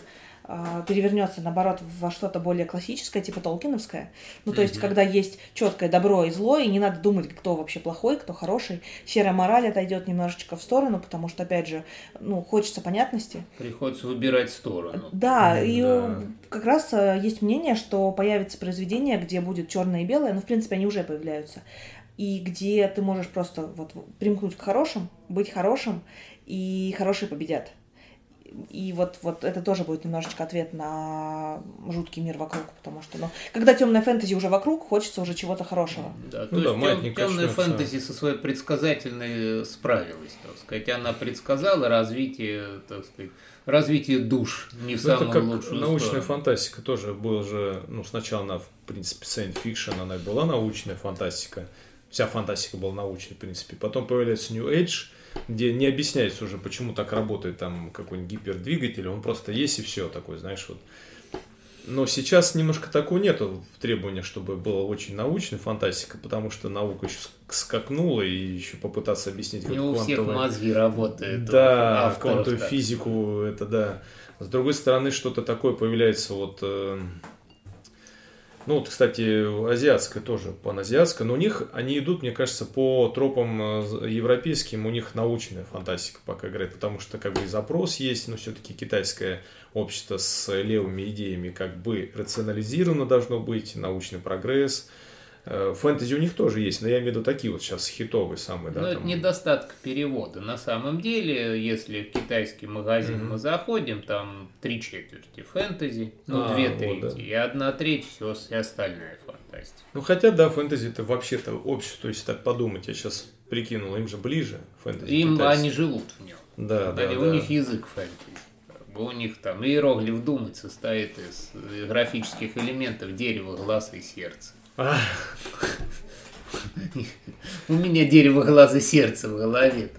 перевернется, наоборот, во что-то более классическое, типа Толкиновское. Ну, то mm-hmm. есть, когда есть четкое добро и зло, и не надо думать, кто вообще плохой, кто хороший. Серая мораль отойдет немножечко в сторону, потому что, опять же, ну, хочется понятности. Приходится выбирать сторону. Да, mm-hmm. и да. как раз э, есть мнение, что появится произведение, где будет черное и белое, ну, в принципе, они уже появляются, и где ты можешь просто вот примкнуть к хорошим, быть хорошим, и хорошие победят. И вот, вот это тоже будет немножечко ответ на жуткий мир вокруг, потому что, ну, когда темная фэнтези уже вокруг, хочется уже чего-то хорошего. Да, ну, то да, есть тем, темная фэнтези со своей предсказательной справилась, так сказать. Она предсказала развитие, так сказать, развитие душ не в ну, самом это как лучшую научная сторону. фантастика тоже была же, ну, сначала она, в принципе, science fiction, она была научная фантастика, вся фантастика была научной, в принципе. Потом появляется New Age, где не объясняется уже, почему так работает там какой-нибудь гипердвигатель, он просто есть и все такой, знаешь, вот. Но сейчас немножко такого нету в требованиях, чтобы было очень научная фантастика, потому что наука еще скакнула и еще попытаться объяснить Не у всех мозги работают. Да, в квантовую физику это да. С другой стороны, что-то такое появляется вот э, ну, вот, кстати, азиатская тоже, паназиатская, но у них, они идут, мне кажется, по тропам э, европейским, у них научная фантастика пока играет, потому что как бы и запрос есть, но все-таки китайское общество с левыми идеями как бы рационализировано должно быть, научный прогресс, фэнтези у них тоже есть, но я имею в виду такие вот сейчас хитовые самые, да? Но там... это недостаток перевода. На самом деле, если в китайский магазин Мгм. мы заходим, там три четверти фэнтези, ну, А, две вот, трети, да. и одна треть все остальная фантастика. Ну, хотя, да, фэнтези это вообще-то общество, если так подумать, я сейчас прикинул, им же ближе фэнтези. Им китайцы. они живут в нем. Да, да, да. У них язык фэнтези. У них там иероглиф думать состоит из э, графических элементов дерева, глаз и сердца. У меня дерево, глаз и сердце в голове.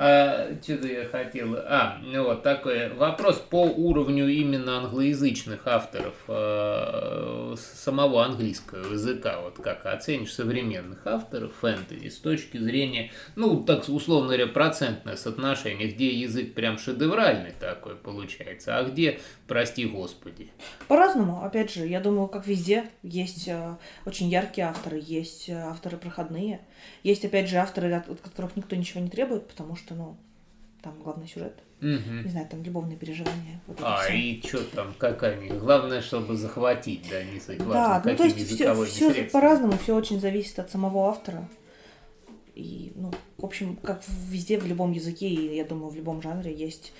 А, что-то я хотел... А, ну вот такой вопрос по уровню именно англоязычных авторов э, самого английского языка. Вот как оценишь современных авторов фэнтези с точки зрения, ну, так условно говоря, процентное соотношение, где язык прям шедевральный такой получается, а где, прости господи. По-разному, опять же, я думаю, как везде, есть э, очень яркие авторы, есть э, авторы проходные, есть, опять же, авторы, от, от которых никто ничего не требует, потому что, ну, там главный сюжет, Мгм. не знаю, там любовные переживания. Вот А, всё. и что там, как они? Главное, чтобы захватить, да, не важно, Да, ну то есть все, средствами. по-разному, все очень зависит от самого автора. И, ну, в общем, как везде, в любом языке, и я думаю, в любом жанре есть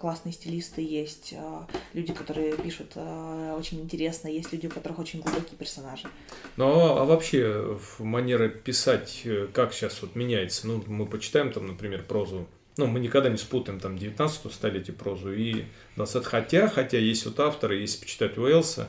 классные стилисты, есть а, люди, которые пишут а, очень интересно, есть люди, у которых очень глубокие персонажи. Ну, а, а вообще, манера писать, э, как сейчас вот меняется? Ну, мы почитаем там, например, прозу. Ну, мы никогда не спутаем там 19 столетие прозу и 20 Хотя, хотя есть вот авторы, если почитать Уэллса,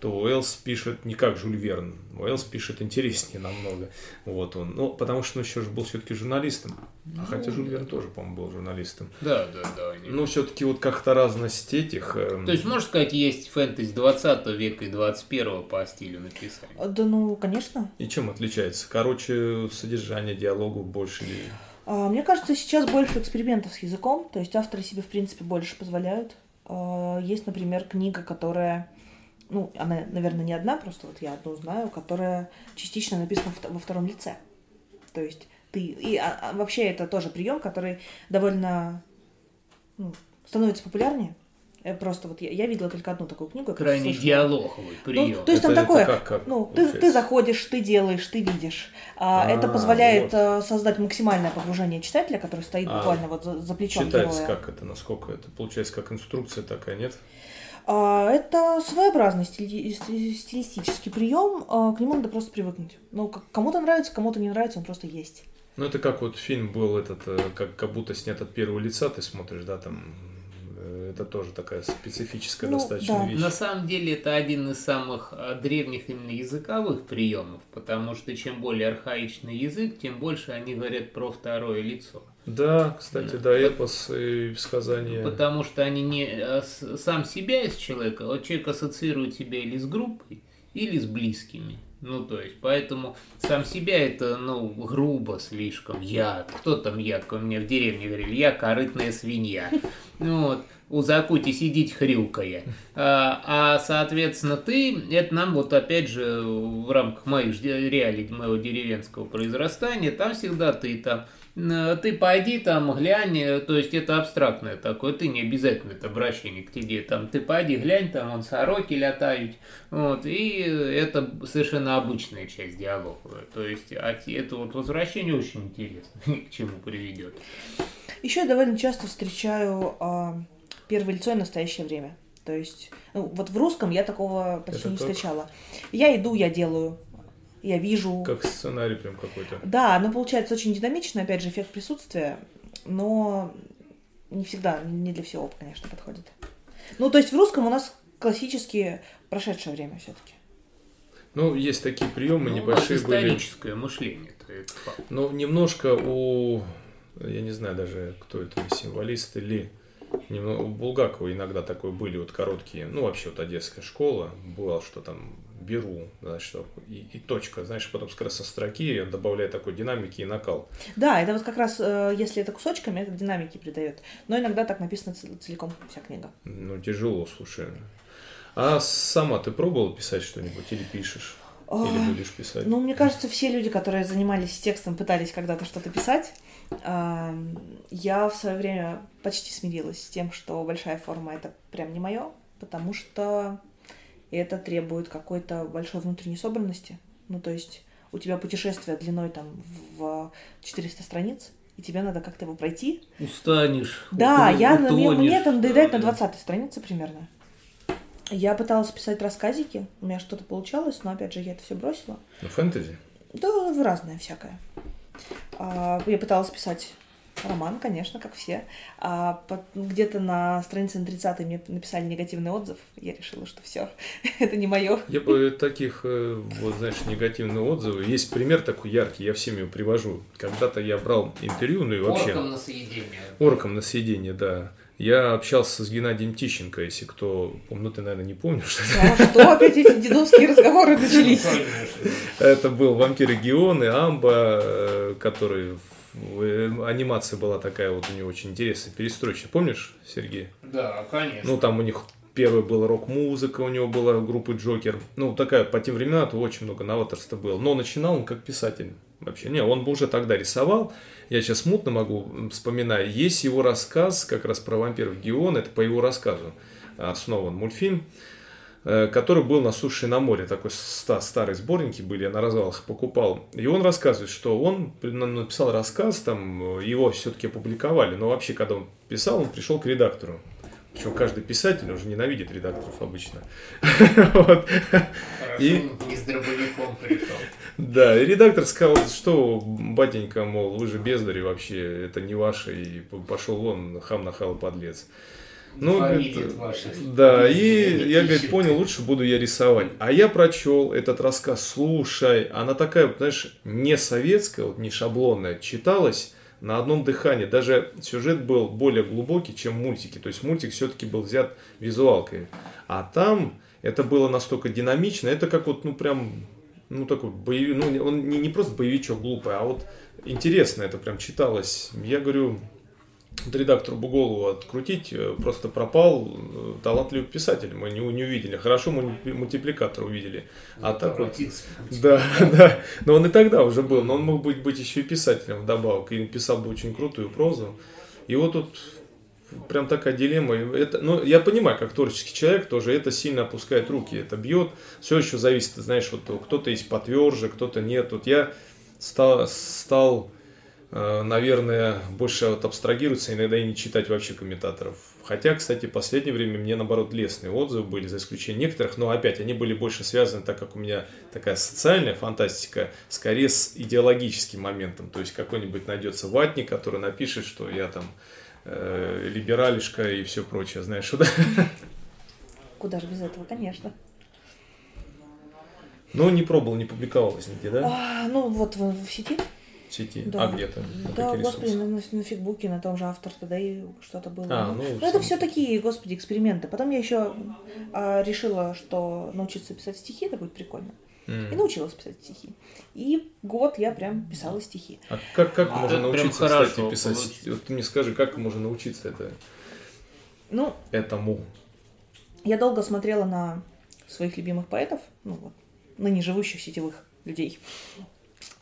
то Уэллс пишет не как Жюль Верн. Уэллс пишет интереснее намного. Вот он. Ну, потому что он еще же был все-таки журналистом. А хотя Жюль Верн тоже, по-моему, был журналистом. Да, да, да. они- Ну, все-таки вот как-то разность этих... эм, То есть, можно сказать, есть фэнтези 20 века и 21 по стилю написания? А, Да, ну, конечно. И чем отличается? Короче, содержание диалогов больше или... А, Мне кажется, сейчас больше экспериментов с языком, то есть авторы себе, в принципе, больше позволяют. А, Есть, например, книга, которая, ну, она, наверное, не одна, просто вот я одну знаю, которая частично написана во втором лице. То есть ты... И а- а вообще это тоже прием, который довольно ну, становится популярнее. Э, Просто вот я, я видела только одну такую книгу. Крайне слышала. диалоговый прием. Ну, то есть Это- там такое, как- как ну, ты, ты заходишь, ты делаешь, ты видишь. А, А, это позволяет вот. э, создать максимальное погружение читателя, который стоит А, буквально вот за, за плечом Читается героя. как это, насколько это? Получается, как инструкция такая, нет? А, это своеобразный стили- стили- стилистический прием, а, к нему надо просто привыкнуть. Ну, кому-то нравится, кому-то не нравится, он просто есть. Ну, это как вот фильм был этот, э, как, как будто снят от первого лица, ты смотришь, да, там, э, это тоже такая специфическая Ну, достаточно да. вещь. На самом деле это один из самых а, древних именно языковых приемов, потому что чем более архаичный язык, тем больше они говорят про второе лицо. Да, кстати, Да. да, эпос и сказание. Потому что они не а, сам себя из человека, вот человек ассоциирует себя или с группой, или с близкими. Ну, то есть, поэтому сам себя это, ну, грубо слишком. Я, кто там я, как мне в деревне говорили, я корытная свинья. Ну, вот, у закути сидеть хрюкая. А, а, соответственно, ты, это нам вот опять же в рамках моих реалий моего деревенского произрастания, там всегда ты там ты пойди там, глянь, э, то есть это абстрактное такое, ты не обязательно это обращение к тебе, там, ты пойди, глянь, там, вон сороки летают, вот, и это совершенно обычная часть диалога, то есть а это вот возвращение очень интересно, к чему приведет. Еще я довольно часто встречаю а, первое лицо и настоящее время. То есть, ну, вот в русском я такого почти Это не как? встречала. Я иду, я делаю, я вижу. Как сценарий прям какой-то. Да, оно получается очень динамично, опять же, эффект присутствия, но не всегда, не для всего, конечно, подходит. Ну, то есть в русском у нас классически прошедшее время все-таки. Ну, есть такие приемы Ну, небольшие были. историческое мышление. Ну, немножко у, я не знаю даже, кто это, символист или немного, у Булгакова иногда такое были вот короткие, ну, вообще вот одесская школа, бывало, что там беру, что, и, и точка, знаешь, потом как раз со строки он добавляет такой динамики и накал. Да, это вот как раз, э, если это кусочками, это динамики придает. Но иногда так написано цел- целиком вся книга. Ну, тяжело, слушай. А сама ты пробовала писать что-нибудь или пишешь? Или будешь писать? Ну, мне кажется, все люди, которые занимались текстом, пытались когда-то что-то писать. Я в свое время почти смирилась с тем, что большая форма это прям не мое, потому что и это требует какой-то большой внутренней собранности. Ну, то есть у тебя путешествие длиной там в 400 страниц, и тебе надо как-то его пройти. Устанешь. Да, я, утонешь, мне, мне это надоедает да. на 20 странице примерно. Я пыталась писать рассказики, у меня что-то получалось, но опять же я это все бросила. Ну, фэнтези. Да, разное всякое. А, Я пыталась писать роман, конечно, как все. А где-то на странице на 30 мне написали негативный отзыв. Я решила, что все, это не мое. Я бы таких, э, вот знаешь, негативных отзывов. Есть пример такой яркий, я всем его привожу. Когда-то я брал интервью, ну и вообще... Орком на съедение. Орком на съедение, да. Я общался с Геннадием Тищенко, если кто... Ну, ты, наверное, не помнишь. А что опять эти дедовские разговоры начались? Это был «Вампир Геон» и «Амба», э, который... в- Анимация была такая вот у него очень интересная, перестроечная. Помнишь, Сергей? Да, конечно. Ну, там у них первый был рок-музыка, у него была группа Джокер. Ну, такая, по тем временам то очень много новаторства было. Но начинал он как писатель. Вообще, не, он бы уже тогда рисовал. Я сейчас смутно могу м, вспоминаю. Есть его рассказ как раз про вампиров Геон. Это по его рассказу основан мультфильм, э, который был на суше и на море. Такой ста- старые сборники были, я на развалах покупал. И он рассказывает, что он написал рассказ, там э, его все-таки опубликовали. Но вообще, когда он писал, он пришел к редактору. Причем каждый писатель уже ненавидит редакторов обычно. Вот. И- не с дробовиком пришел. Да, и редактор сказал, что, батенька, мол, вы же бездари вообще, это не ваше, и пошел вон, хам нахал подлец. Ну, это- ваших да, и я, говорит, понял, лучше буду я рисовать. А я прочел этот рассказ, слушай, она такая, знаешь, не советская, вот не шаблонная, читалась на одном дыхании. Даже сюжет был более глубокий, чем в мультике. То есть мультик все-таки был взят визуалкой. А там это было настолько динамично, это как вот, ну, прям, ну, такой боевик, ну, он не, не просто боевичок глупый, а вот интересно это прям читалось. Я говорю, редактору бы голову открутить, э, просто пропал э, талантливый писатель, мы не, не увидели. Хорошо, мы мульти- мультипликатор увидели. А так вот, да, да. Но он и тогда уже был, но он мог быть, быть еще и писателем вдобавок, и писал бы очень крутую прозу. И вот тут прям такая дилемма. Это, ну, я понимаю, как творческий человек тоже это сильно опускает руки, это бьет. Все еще зависит, знаешь, вот кто-то есть потверже, кто-то нет. Вот я стал, стал наверное, больше вот абстрагироваться, иногда и не читать вообще комментаторов. Хотя, кстати, в последнее время мне, наоборот, лестные отзывы были, за исключением некоторых, но опять они были больше связаны, так как у меня такая социальная фантастика, скорее с идеологическим моментом. То есть какой-нибудь найдется ватник, который напишет, что я там э, либералишка и все прочее, знаешь, да? Куда же без этого, конечно. Но не пробовал, не публиковалось нигде, да? А, ну, вот в, в сети. Сети? Да. А где-то? На Да, господи, на, на, на фигбуке, на том же автор тогда и что-то было. А, ну, ну, это все такие, господи, эксперименты. Потом я еще а, решила, что научиться писать стихи, это будет прикольно. М. И научилась писать стихи. И год я прям писала стихи. А как, как А, можно научиться, кстати, писать? получилось. Вот ты мне скажи, как можно научиться это, Ну, этому? я долго смотрела на своих любимых поэтов, ну вот, ныне живущих сетевых людей.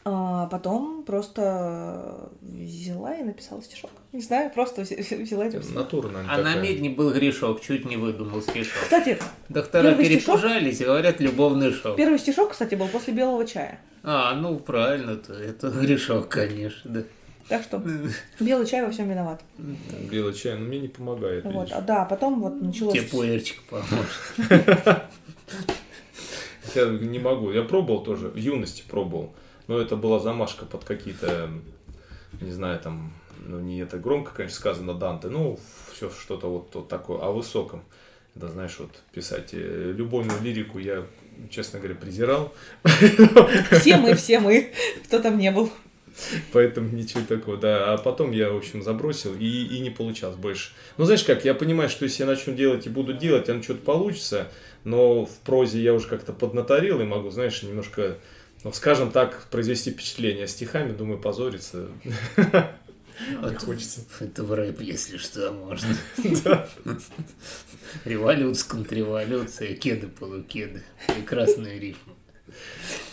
А потом просто взяла и написала стишок. Не знаю, просто вз- взяла и написала. Натура, наверное, А на такая. медне был грешок, чуть не выдумал стишок. Кстати, Доктора Первый стишок? перепужались и говорят любовный шок. первый стишок, кстати, был после белого чая. А, ну правильно, то это грешок, конечно, да. Так что белый чай во всем виноват. Белый чай, но мне не помогает. Вот. видишь. А, да, потом вот началось... Тебе пуэрчик поможет. Я не могу. Я пробовал тоже, в юности пробовал. Но это была замашка под какие-то, не знаю, там, ну не это громко, конечно, сказано Данте, ну, все что-то вот, вот такое, о высоком. Это, знаешь, вот писать э, любовную лирику я, честно говоря, презирал. Все мы, все мы, кто там не был. Поэтому ничего такого, да. А потом я, в общем, забросил и, и не получалось больше. Ну, знаешь как, я понимаю, что если я начну делать и буду делать, оно что-то получится, но в прозе я уже как-то поднаторил и могу, знаешь, немножко, ну, скажем так, произвести впечатление. Стихами, думаю, позориться не хочется. Это в рэп, если что, можно. Революция, контрреволюция, кеды, полукеды. Прекрасная рифма.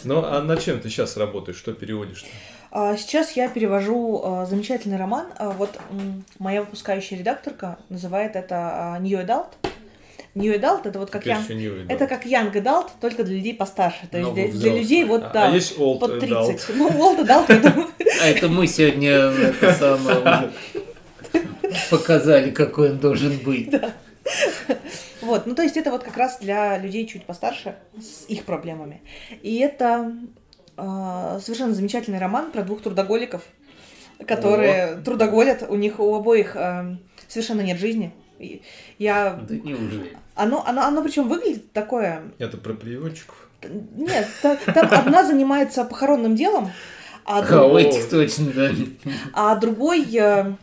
Ну, а над чем ты сейчас работаешь? Что переводишь-то? А, Сейчас я перевожу а, замечательный роман. А, Вот моя выпускающая редакторка называет это New Adult. New Adult это вот как Теперь я. Это как Young Adult, только для людей постарше. То есть для, для людей вот А- да, а есть Old под 30. Adult? Ну, Old Adult, я думаю. А это мы сегодня это самое показали, какой он должен быть. Вот, ну то есть это вот как раз для людей чуть постарше с их проблемами. И это а, совершенно замечательный роман про двух трудоголиков, которые трудоголят, у них у обоих а, совершенно нет жизни. Я, Да неужели? оно, оно, оно причем выглядит такое, Это про приемчиков. нет, та- там одна занимается похоронным делом, а, А друг- у этих точно, да. а другой э,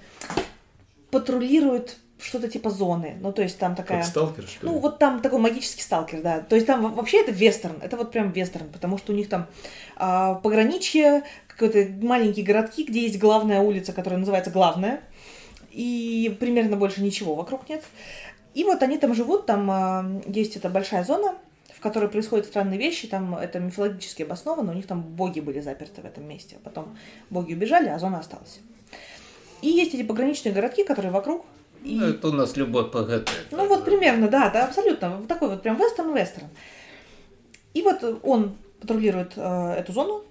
патрулирует что-то типа зоны. Ну, то есть там такая... Как сталкер, что ли? Ну, вот там такой магический сталкер, да. То есть там во- вообще это вестерн, это вот прям вестерн, потому что у них там а, пограничье, какой-то маленькие городки, где есть главная улица, которая называется Главная, и примерно больше ничего вокруг нет. И вот они там живут, там а, есть эта большая зона, в которой происходят странные вещи, там это мифологически обосновано, у них там боги были заперты в этом месте, а потом боги убежали, а зона осталась. И есть эти пограничные городки, которые вокруг, и... Ну, это у нас любой ПГТ. Ну вот примерно, да, да, абсолютно. Вот Такой вот прям вестерн-вестерн. И вот он патрулирует э, эту зону,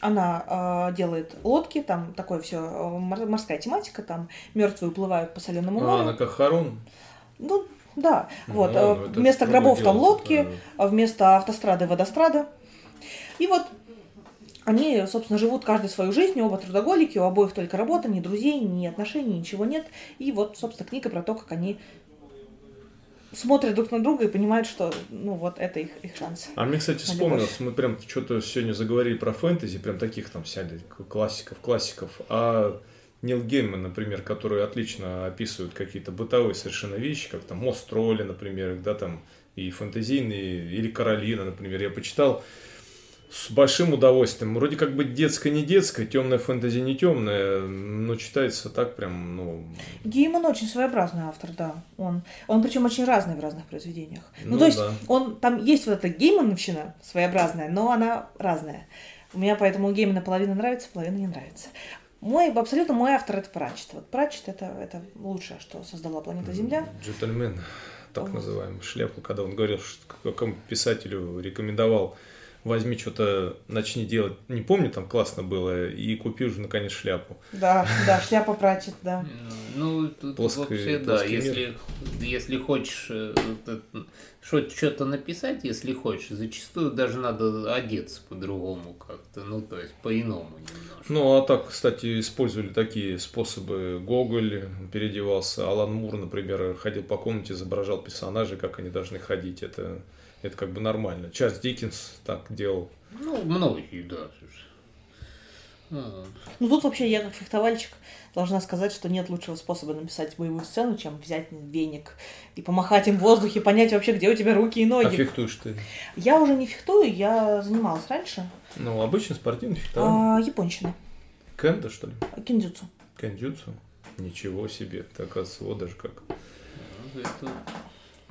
она э, делает лодки, там такое все морская тематика, там мертвые уплывают по соленому А, морю. на Кахарон? Ну, да. Ну, Вот, ладно, э, вместо гробов там лодки, это- а вместо автострады водострада. И вот они, собственно, живут каждый свою жизнь, оба трудоголики, у обоих только работа, ни друзей, ни отношений, ничего нет. И вот, собственно, книга про то, как они смотрят друг на друга и понимают, что, ну, вот это их, их шанс. А мне, кстати, вспомнилось, мы прям что-то сегодня заговорили про фэнтези, прям таких там сяли классиков, классиков. А Нил Гейман, например, который отлично описывает какие-то бытовые совершенно вещи, как там мост тролля, например, да, там и фэнтезийные, или Каролина, например, я почитал с большим удовольствием. Вроде как бы детское не детское, темная фэнтези не темная, но читается так прям, ну, Гейман очень своеобразный автор, да. Он, он причем очень разный в разных произведениях. Ну, Ну то есть, да. он, там есть вот эта геймановщина своеобразная, но она разная. У меня поэтому Геймана половина нравится, половина не нравится. Мой, абсолютно мой автор это Пратчет. Вот Пратчет это, это лучшее, что создала планета Земля. Джентльмен, так Вот. называемый, шляпу, когда он говорил, что какому писателю рекомендовал возьми что-то, начни делать. Не помню, там классно было, и купи уже наконец шляпу. Да, да, шляпа Пратчет, да. Ну, тут Плоский- вообще, да, если, если хочешь э, что-то написать, если хочешь, зачастую даже надо одеться по-другому как-то, ну, то есть по-иному немножко. Ну, а так, кстати, использовали такие способы. Гоголь переодевался, Алан Мур, например, ходил по комнате, изображал персонажей, как они должны ходить. Это, это как бы нормально. Чарльз Диккенс так делал. Ну, многие, да. А, Ну тут вообще я как фехтовальщик должна сказать, что нет лучшего способа написать боевую сцену, чем взять веник и помахать им в воздухе, понять вообще, где у тебя руки и А ноги. фехтуешь ты? Я уже не фехтую, я занималась раньше. Ну, обычно спортивный фехтование. А, японщина. Кенда, что ли? Киндзюцу. Кендзюцу? Ничего себе. Так, вот даже как. ну, это,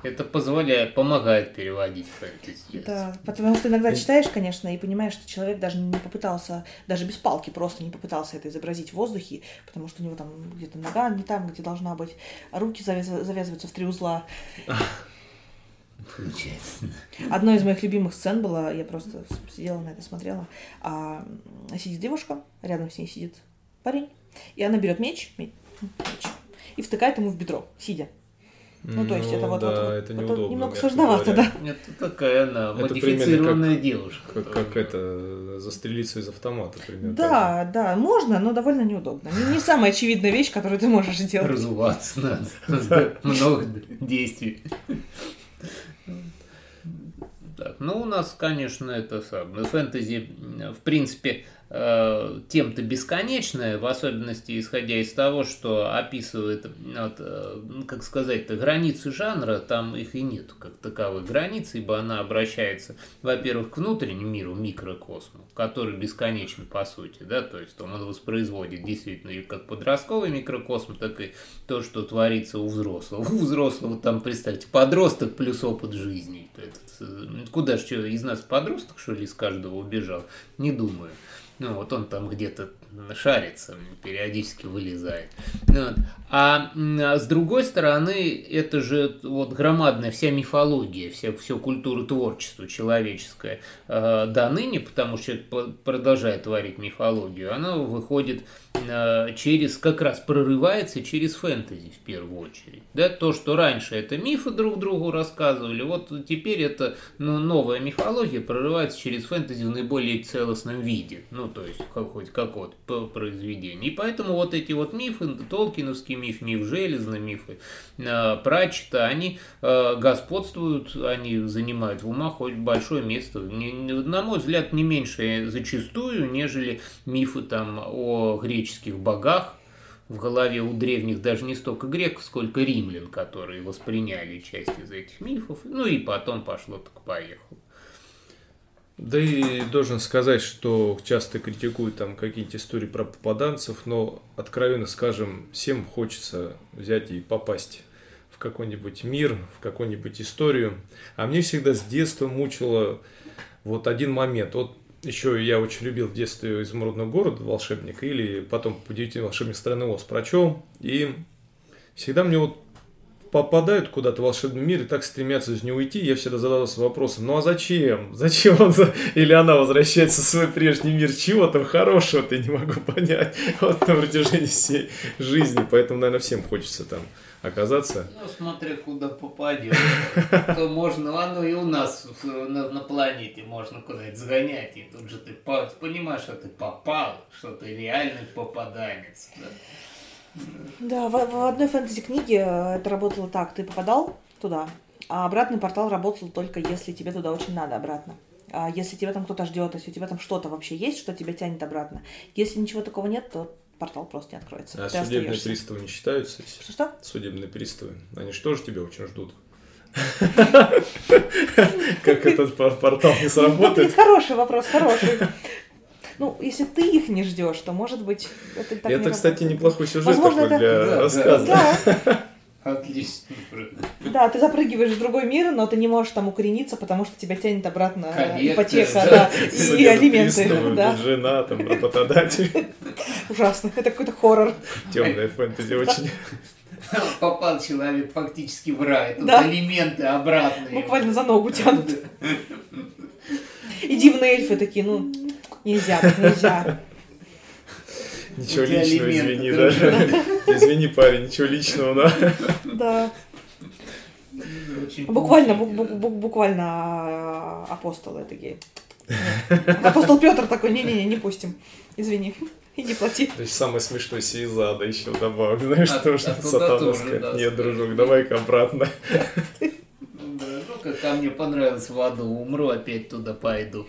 это позволяет, помогает переводить фэнтези. Да, потому что иногда читаешь, конечно, и понимаешь, что человек даже не попытался, даже без палки просто не попытался это изобразить в воздухе, потому что у него там где-то нога не там, где должна быть, а руки завяз- завязываются в три узла. Получается. Одной из моих любимых сцен была, я просто сидела на это смотрела, а, сидит девушка, рядом с ней сидит парень, и она берет меч, ме- меч и втыкает ему в бедро, сидя. Ну, то есть это вот- да, вот- вот- это это неудобно. немного мягко сложновато, говоря. Это такая она, Это модифицированная примерно девушка. Как, как это, застрелиться из автомата, примерно. так Да, да, можно, но довольно неудобно. Не, не самая очевидная вещь, которую ты можешь сделать. Разуваться надо. Много действий. Так, ну, у нас, конечно, это самое. Фэнтези, в принципе, э, тем-то бесконечная, в особенности исходя из того, что описывает, вот, э, ну, как сказать-то, границы жанра, там их и нет как таковых границ, ибо она обращается, во-первых, к внутреннему миру, микрокосму, который бесконечен по сути, да, то есть он воспроизводит действительно и как подростковый микрокосм, так и то, что творится у взрослого. У взрослого там, представьте, подросток плюс опыт жизни. Этот, э, куда же что, из нас подросток, что ли, из каждого убежал? Не думаю. Ну, вот он там где-то шарится, периодически вылезает. Вот. А с другой стороны, это же вот громадная вся мифология, вся, все культура творчества человеческое э, до ныне, потому что человек продолжает творить мифологию, она выходит э, через, как раз прорывается через фэнтези в первую очередь. Да? То, что раньше это мифы друг другу рассказывали, вот теперь это ну, новая мифология прорывается через фэнтези в наиболее целостном виде, ну то есть хоть какое-то произведение. И поэтому вот эти вот мифы, толкиновские миф, миф Железный, мифы э, Пратчета, они э, господствуют, они занимают в умах хоть большое место, на мой взгляд, не меньше зачастую, нежели мифы там о греческих богах, в голове у древних даже не столько греков, сколько римлян, которые восприняли часть из этих мифов, ну и потом пошло так поехало. Да и должен сказать, что часто критикуют там какие-нибудь истории про попаданцев, но, откровенно скажем, всем хочется взять и попасть в какой-нибудь мир, в какую-нибудь историю. А мне всегда с детства мучило вот один момент. Вот еще я очень любил в детстве «Изумрудный город» волшебник, или потом «Удивительный волшебник страны Оз» прочел. И всегда мне вот попадают куда-то в волшебный мир и так стремятся из него уйти, я всегда задавался вопросом, ну а зачем? Зачем он за... или она возвращается в свой прежний мир? Чего там хорошего-то не могу понять вот на протяжении всей жизни. Поэтому, наверное, всем хочется там оказаться. Ну, смотря куда попадет. То можно, оно и у нас на, на планете можно куда-нибудь сгонять, и тут же ты понимаешь, что ты попал, что ты реальный попаданец. Да? Да, в, в одной фэнтези-книге э, это работало так. Ты попадал туда, а обратный портал работал только если тебе туда очень надо обратно. А если тебя там кто-то ждет, если у тебя там что-то вообще есть, что тебя тянет обратно. Если ничего такого нет, то портал просто не откроется. А Ты судебные остаешься. приставы не считаются? Что-что? Судебные приставы. Они же тоже тебя очень ждут. Как этот портал не сработает? Хороший вопрос, хороший. Ну, если ты их не ждешь, то, может быть, это так Это, кстати, неплохой сюжет такой для рассказа. Отлично. Да, ты запрыгиваешь в другой мир, но ты не можешь там укорениться, потому что тебя тянет обратно Коллекты, ипотека да, да, и алименты. Да. Жена, там, работодатель. Ужасно, это какой-то хоррор. Темная фэнтези очень. Попал человек фактически в рай, тут да. алименты обратные. Буквально за ногу тянут. И дивные эльфы такие, ну, Нельзя, нельзя. Ничего личного, извини, да. Извини, парень, ничего личного, да. Да. Буквально, буквально а, апостолы такие. Апостол Петр такой, не-не-не, не пустим. Извини. И не плати. То есть самое смешное Сизада еще добавок. Знаешь, а, что а сатановское. Да, Нет, дружок, давай-ка обратно. Да, ну как ко мне понравилось в аду, умру, опять туда пойду.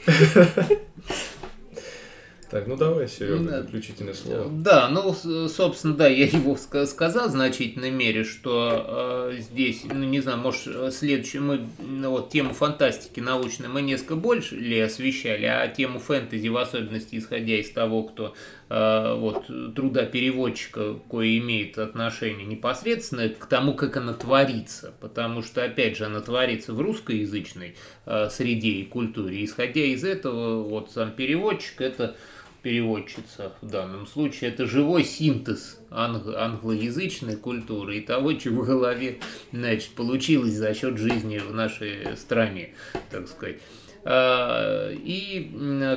Так, ну давай, Серега, да. заключительное слово. Да, ну, собственно, да, я его сказал в значительной мере, что э, здесь, ну, не знаю, может, следующий, мы ну, вот тему фантастики научной мы несколько больше ли освещали, а тему фэнтези, в особенности, исходя из того, кто э, вот труда переводчика, кое имеет отношение непосредственно к тому, как она творится, потому что, опять же, она творится в русскоязычной э, среде и культуре. Исходя из этого, вот сам переводчик это переводчица в данном случае, это живой синтез анг- англоязычной культуры и того, чего в голове значит, получилось за счет жизни в нашей стране, так сказать. А, и,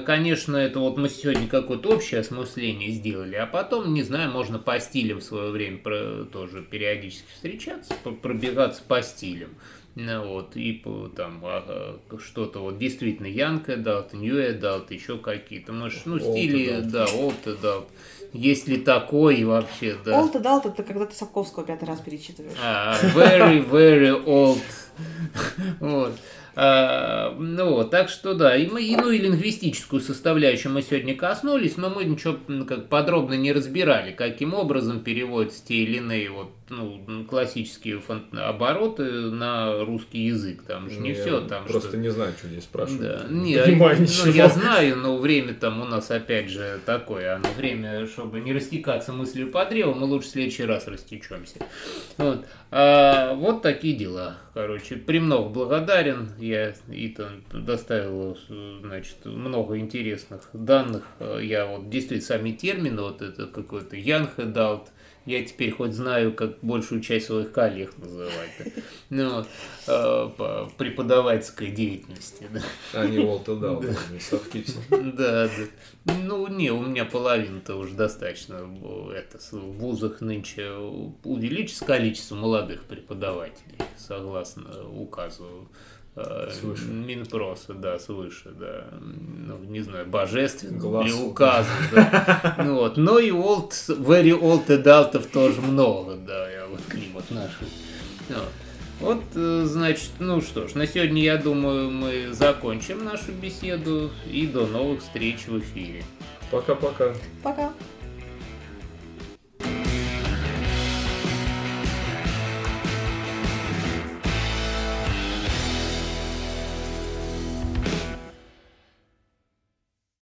конечно, это вот мы сегодня какое-то общее осмысление сделали, а потом, не знаю, можно по стилям в свое время тоже периодически встречаться, пробегаться по стилям. Ну, вот, и там а, что-то вот действительно Young Adult, New Adult, еще какие-то, может, ну, стили, adult. да, Old Adult. Есть ли такой вообще, да? Old Adult это когда ты Сапковского пятый раз перечитываешь. А, very, very old. вот. А, ну вот, так что да, и мы, и, ну и лингвистическую составляющую мы сегодня коснулись, но мы ничего как подробно не разбирали, каким образом переводятся те или иные вот ну, классические фон- обороты на русский язык. Там же не я все. Там просто что... не знаю, что здесь спрашивать. Да. Не, понимаю ну, ничего. Я знаю, но время там у нас опять же такое. Оно время, чтобы не растекаться мыслью по древу, мы лучше в следующий раз растечемся. Вот. А, вот такие дела. Короче, премного благодарен. Я Итан доставил значит, много интересных данных. Я вот действительно сами термины, вот это какой-то Young Adult, Я теперь хоть знаю, как большую часть своих коллег называть. Ну, э, по преподавательской деятельности. Да. А не Дау, да. не. Да, да. Ну, не, у меня половина-то уже достаточно. Это, в вузах нынче увеличится количество молодых преподавателей, согласно указу Свыше. Минпроса, да, свыше, да. Ну, не знаю, божественно Глаз. или указу, да. Ну, вот. Но и old, very old adultов тоже много, да, я вот к ним отношусь. Вот. Вот, э, значит, ну что ж, на сегодня, я думаю, мы закончим нашу беседу и до новых встреч в эфире. Пока-пока. Пока.